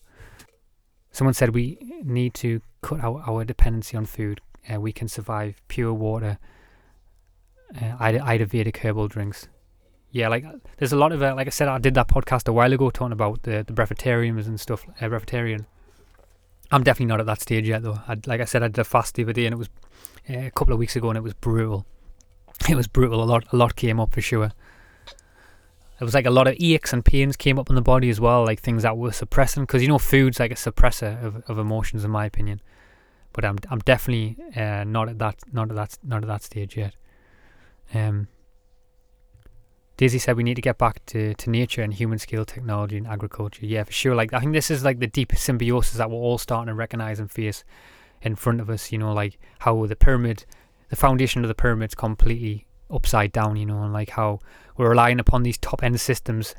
Someone said we need to cut out our dependency on food. Uh, we can survive pure water, uh, Ayurvedic herbal drinks yeah, like there's a lot of uh, like I said, I did that podcast a while ago talking about the the breatharians and stuff. Uh, breatharian. I'm definitely not at that stage yet, though. I'd, like I said, I did a fast the other day, and it was uh, a couple of weeks ago, and it was brutal. It was brutal. A lot, a lot came up for sure. It was like a lot of aches and pains came up in the body as well, like things that were suppressing. Because you know, food's like a suppressor of, of emotions, in my opinion. But I'm I'm definitely uh, not at that not at that not at that stage yet. Um, Daisy said we need to get back to, to nature and human scale technology and agriculture. Yeah, for sure. Like I think this is like the deep symbiosis that we're all starting to recognize and face in front of us. You know, like how the pyramid, the foundation of the pyramid's completely upside down. You know, and like how we're relying upon these top end systems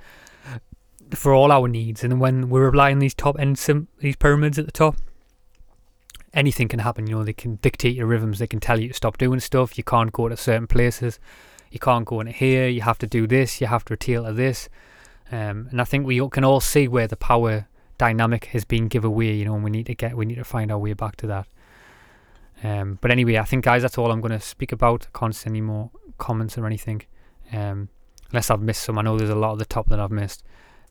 for all our needs, and when we're relying on these top end sim- these pyramids at the top, anything can happen. You know, they can dictate your rhythms. They can tell you to stop doing stuff. You can't go to certain places you can't go in here, you have to do this, you have to adhere to this. Um, and I think we can all see where the power dynamic has been given away, you know, and we need to get, we need to find our way back to that. Um, but anyway, I think, guys, that's all I'm going to speak about. I can't see any more comments or anything, um, unless I've missed some. I know there's a lot at the top that I've missed.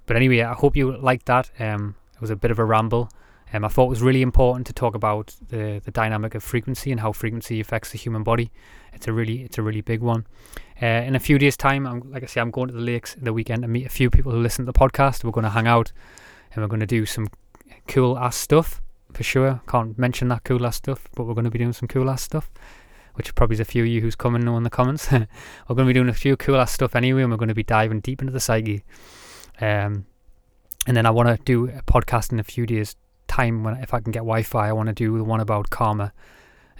But anyway, I hope you liked that. Um, it was a bit of a ramble. Um, I thought it was really important to talk about the, the dynamic of frequency and how frequency affects the human body. It's a really it's a really big one. Uh, in a few days' time, I'm, like I say, I'm going to the lakes the weekend to meet a few people who listen to the podcast. We're going to hang out and we're going to do some cool ass stuff for sure. Can't mention that cool ass stuff, but we're going to be doing some cool ass stuff, which probably is a few of you who's coming know in the comments. we're going to be doing a few cool ass stuff anyway, and we're going to be diving deep into the psyche. Um, and then I want to do a podcast in a few days' time when if I can get Wi-Fi. I want to do the one about karma.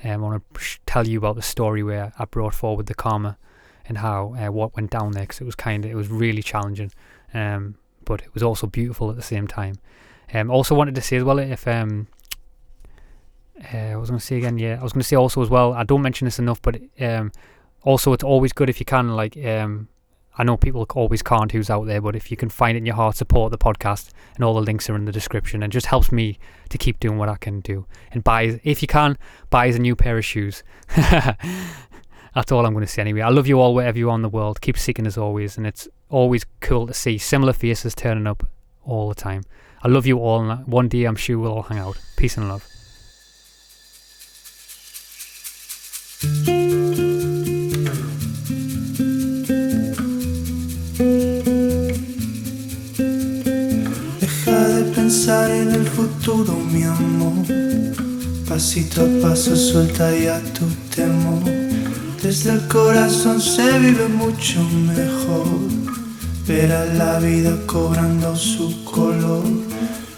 Um, I want to tell you about the story where I brought forward the karma and how uh, what went down there because it was kind of it was really challenging, um, but it was also beautiful at the same time. Um, also wanted to say as well if um, uh, I was going to say again, yeah, I was going to say also as well. I don't mention this enough, but um, also it's always good if you can like um, I know people always can't who's out there, but if you can find it in your heart, support the podcast, and all the links are in the description, and just helps me to keep doing what I can do. And buy, if you can, buy a new pair of shoes. That's all I'm going to say anyway. I love you all wherever you are in the world. Keep seeking as always, and it's always cool to see similar faces turning up all the time. I love you all, and one day I'm sure we'll all hang out. Peace and love. Deja de pensar en el futuro, mi amor. Pasito a paso suelta ya tu temor. Desde el corazón se vive mucho mejor. Ver a la vida cobrando su color.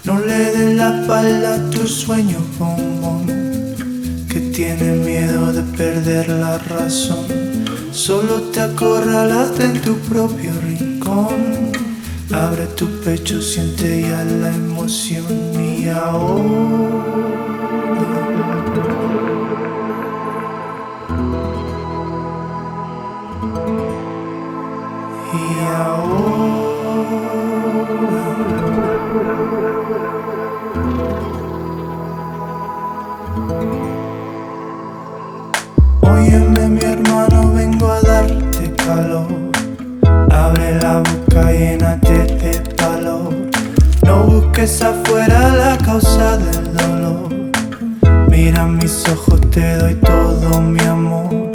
No le des la espalda a tu sueño, bombón. Que tiene miedo de perder la razón. Solo te acorralaste en tu propio rincón. Abre tu pecho, siente ya la emoción y ahora. Mi hermano, vengo a darte calor. Abre la boca, llénate de valor. No busques afuera la causa del dolor. Mira mis ojos, te doy todo mi amor.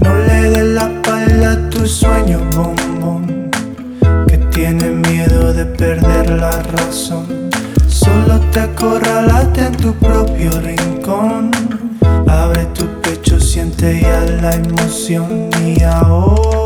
No le des la espalda a tu sueño, bombón. Que tiene miedo de perder la razón. Solo te acorralaste en tu propio rincón. Abre tu siente ya la emoción y ahora.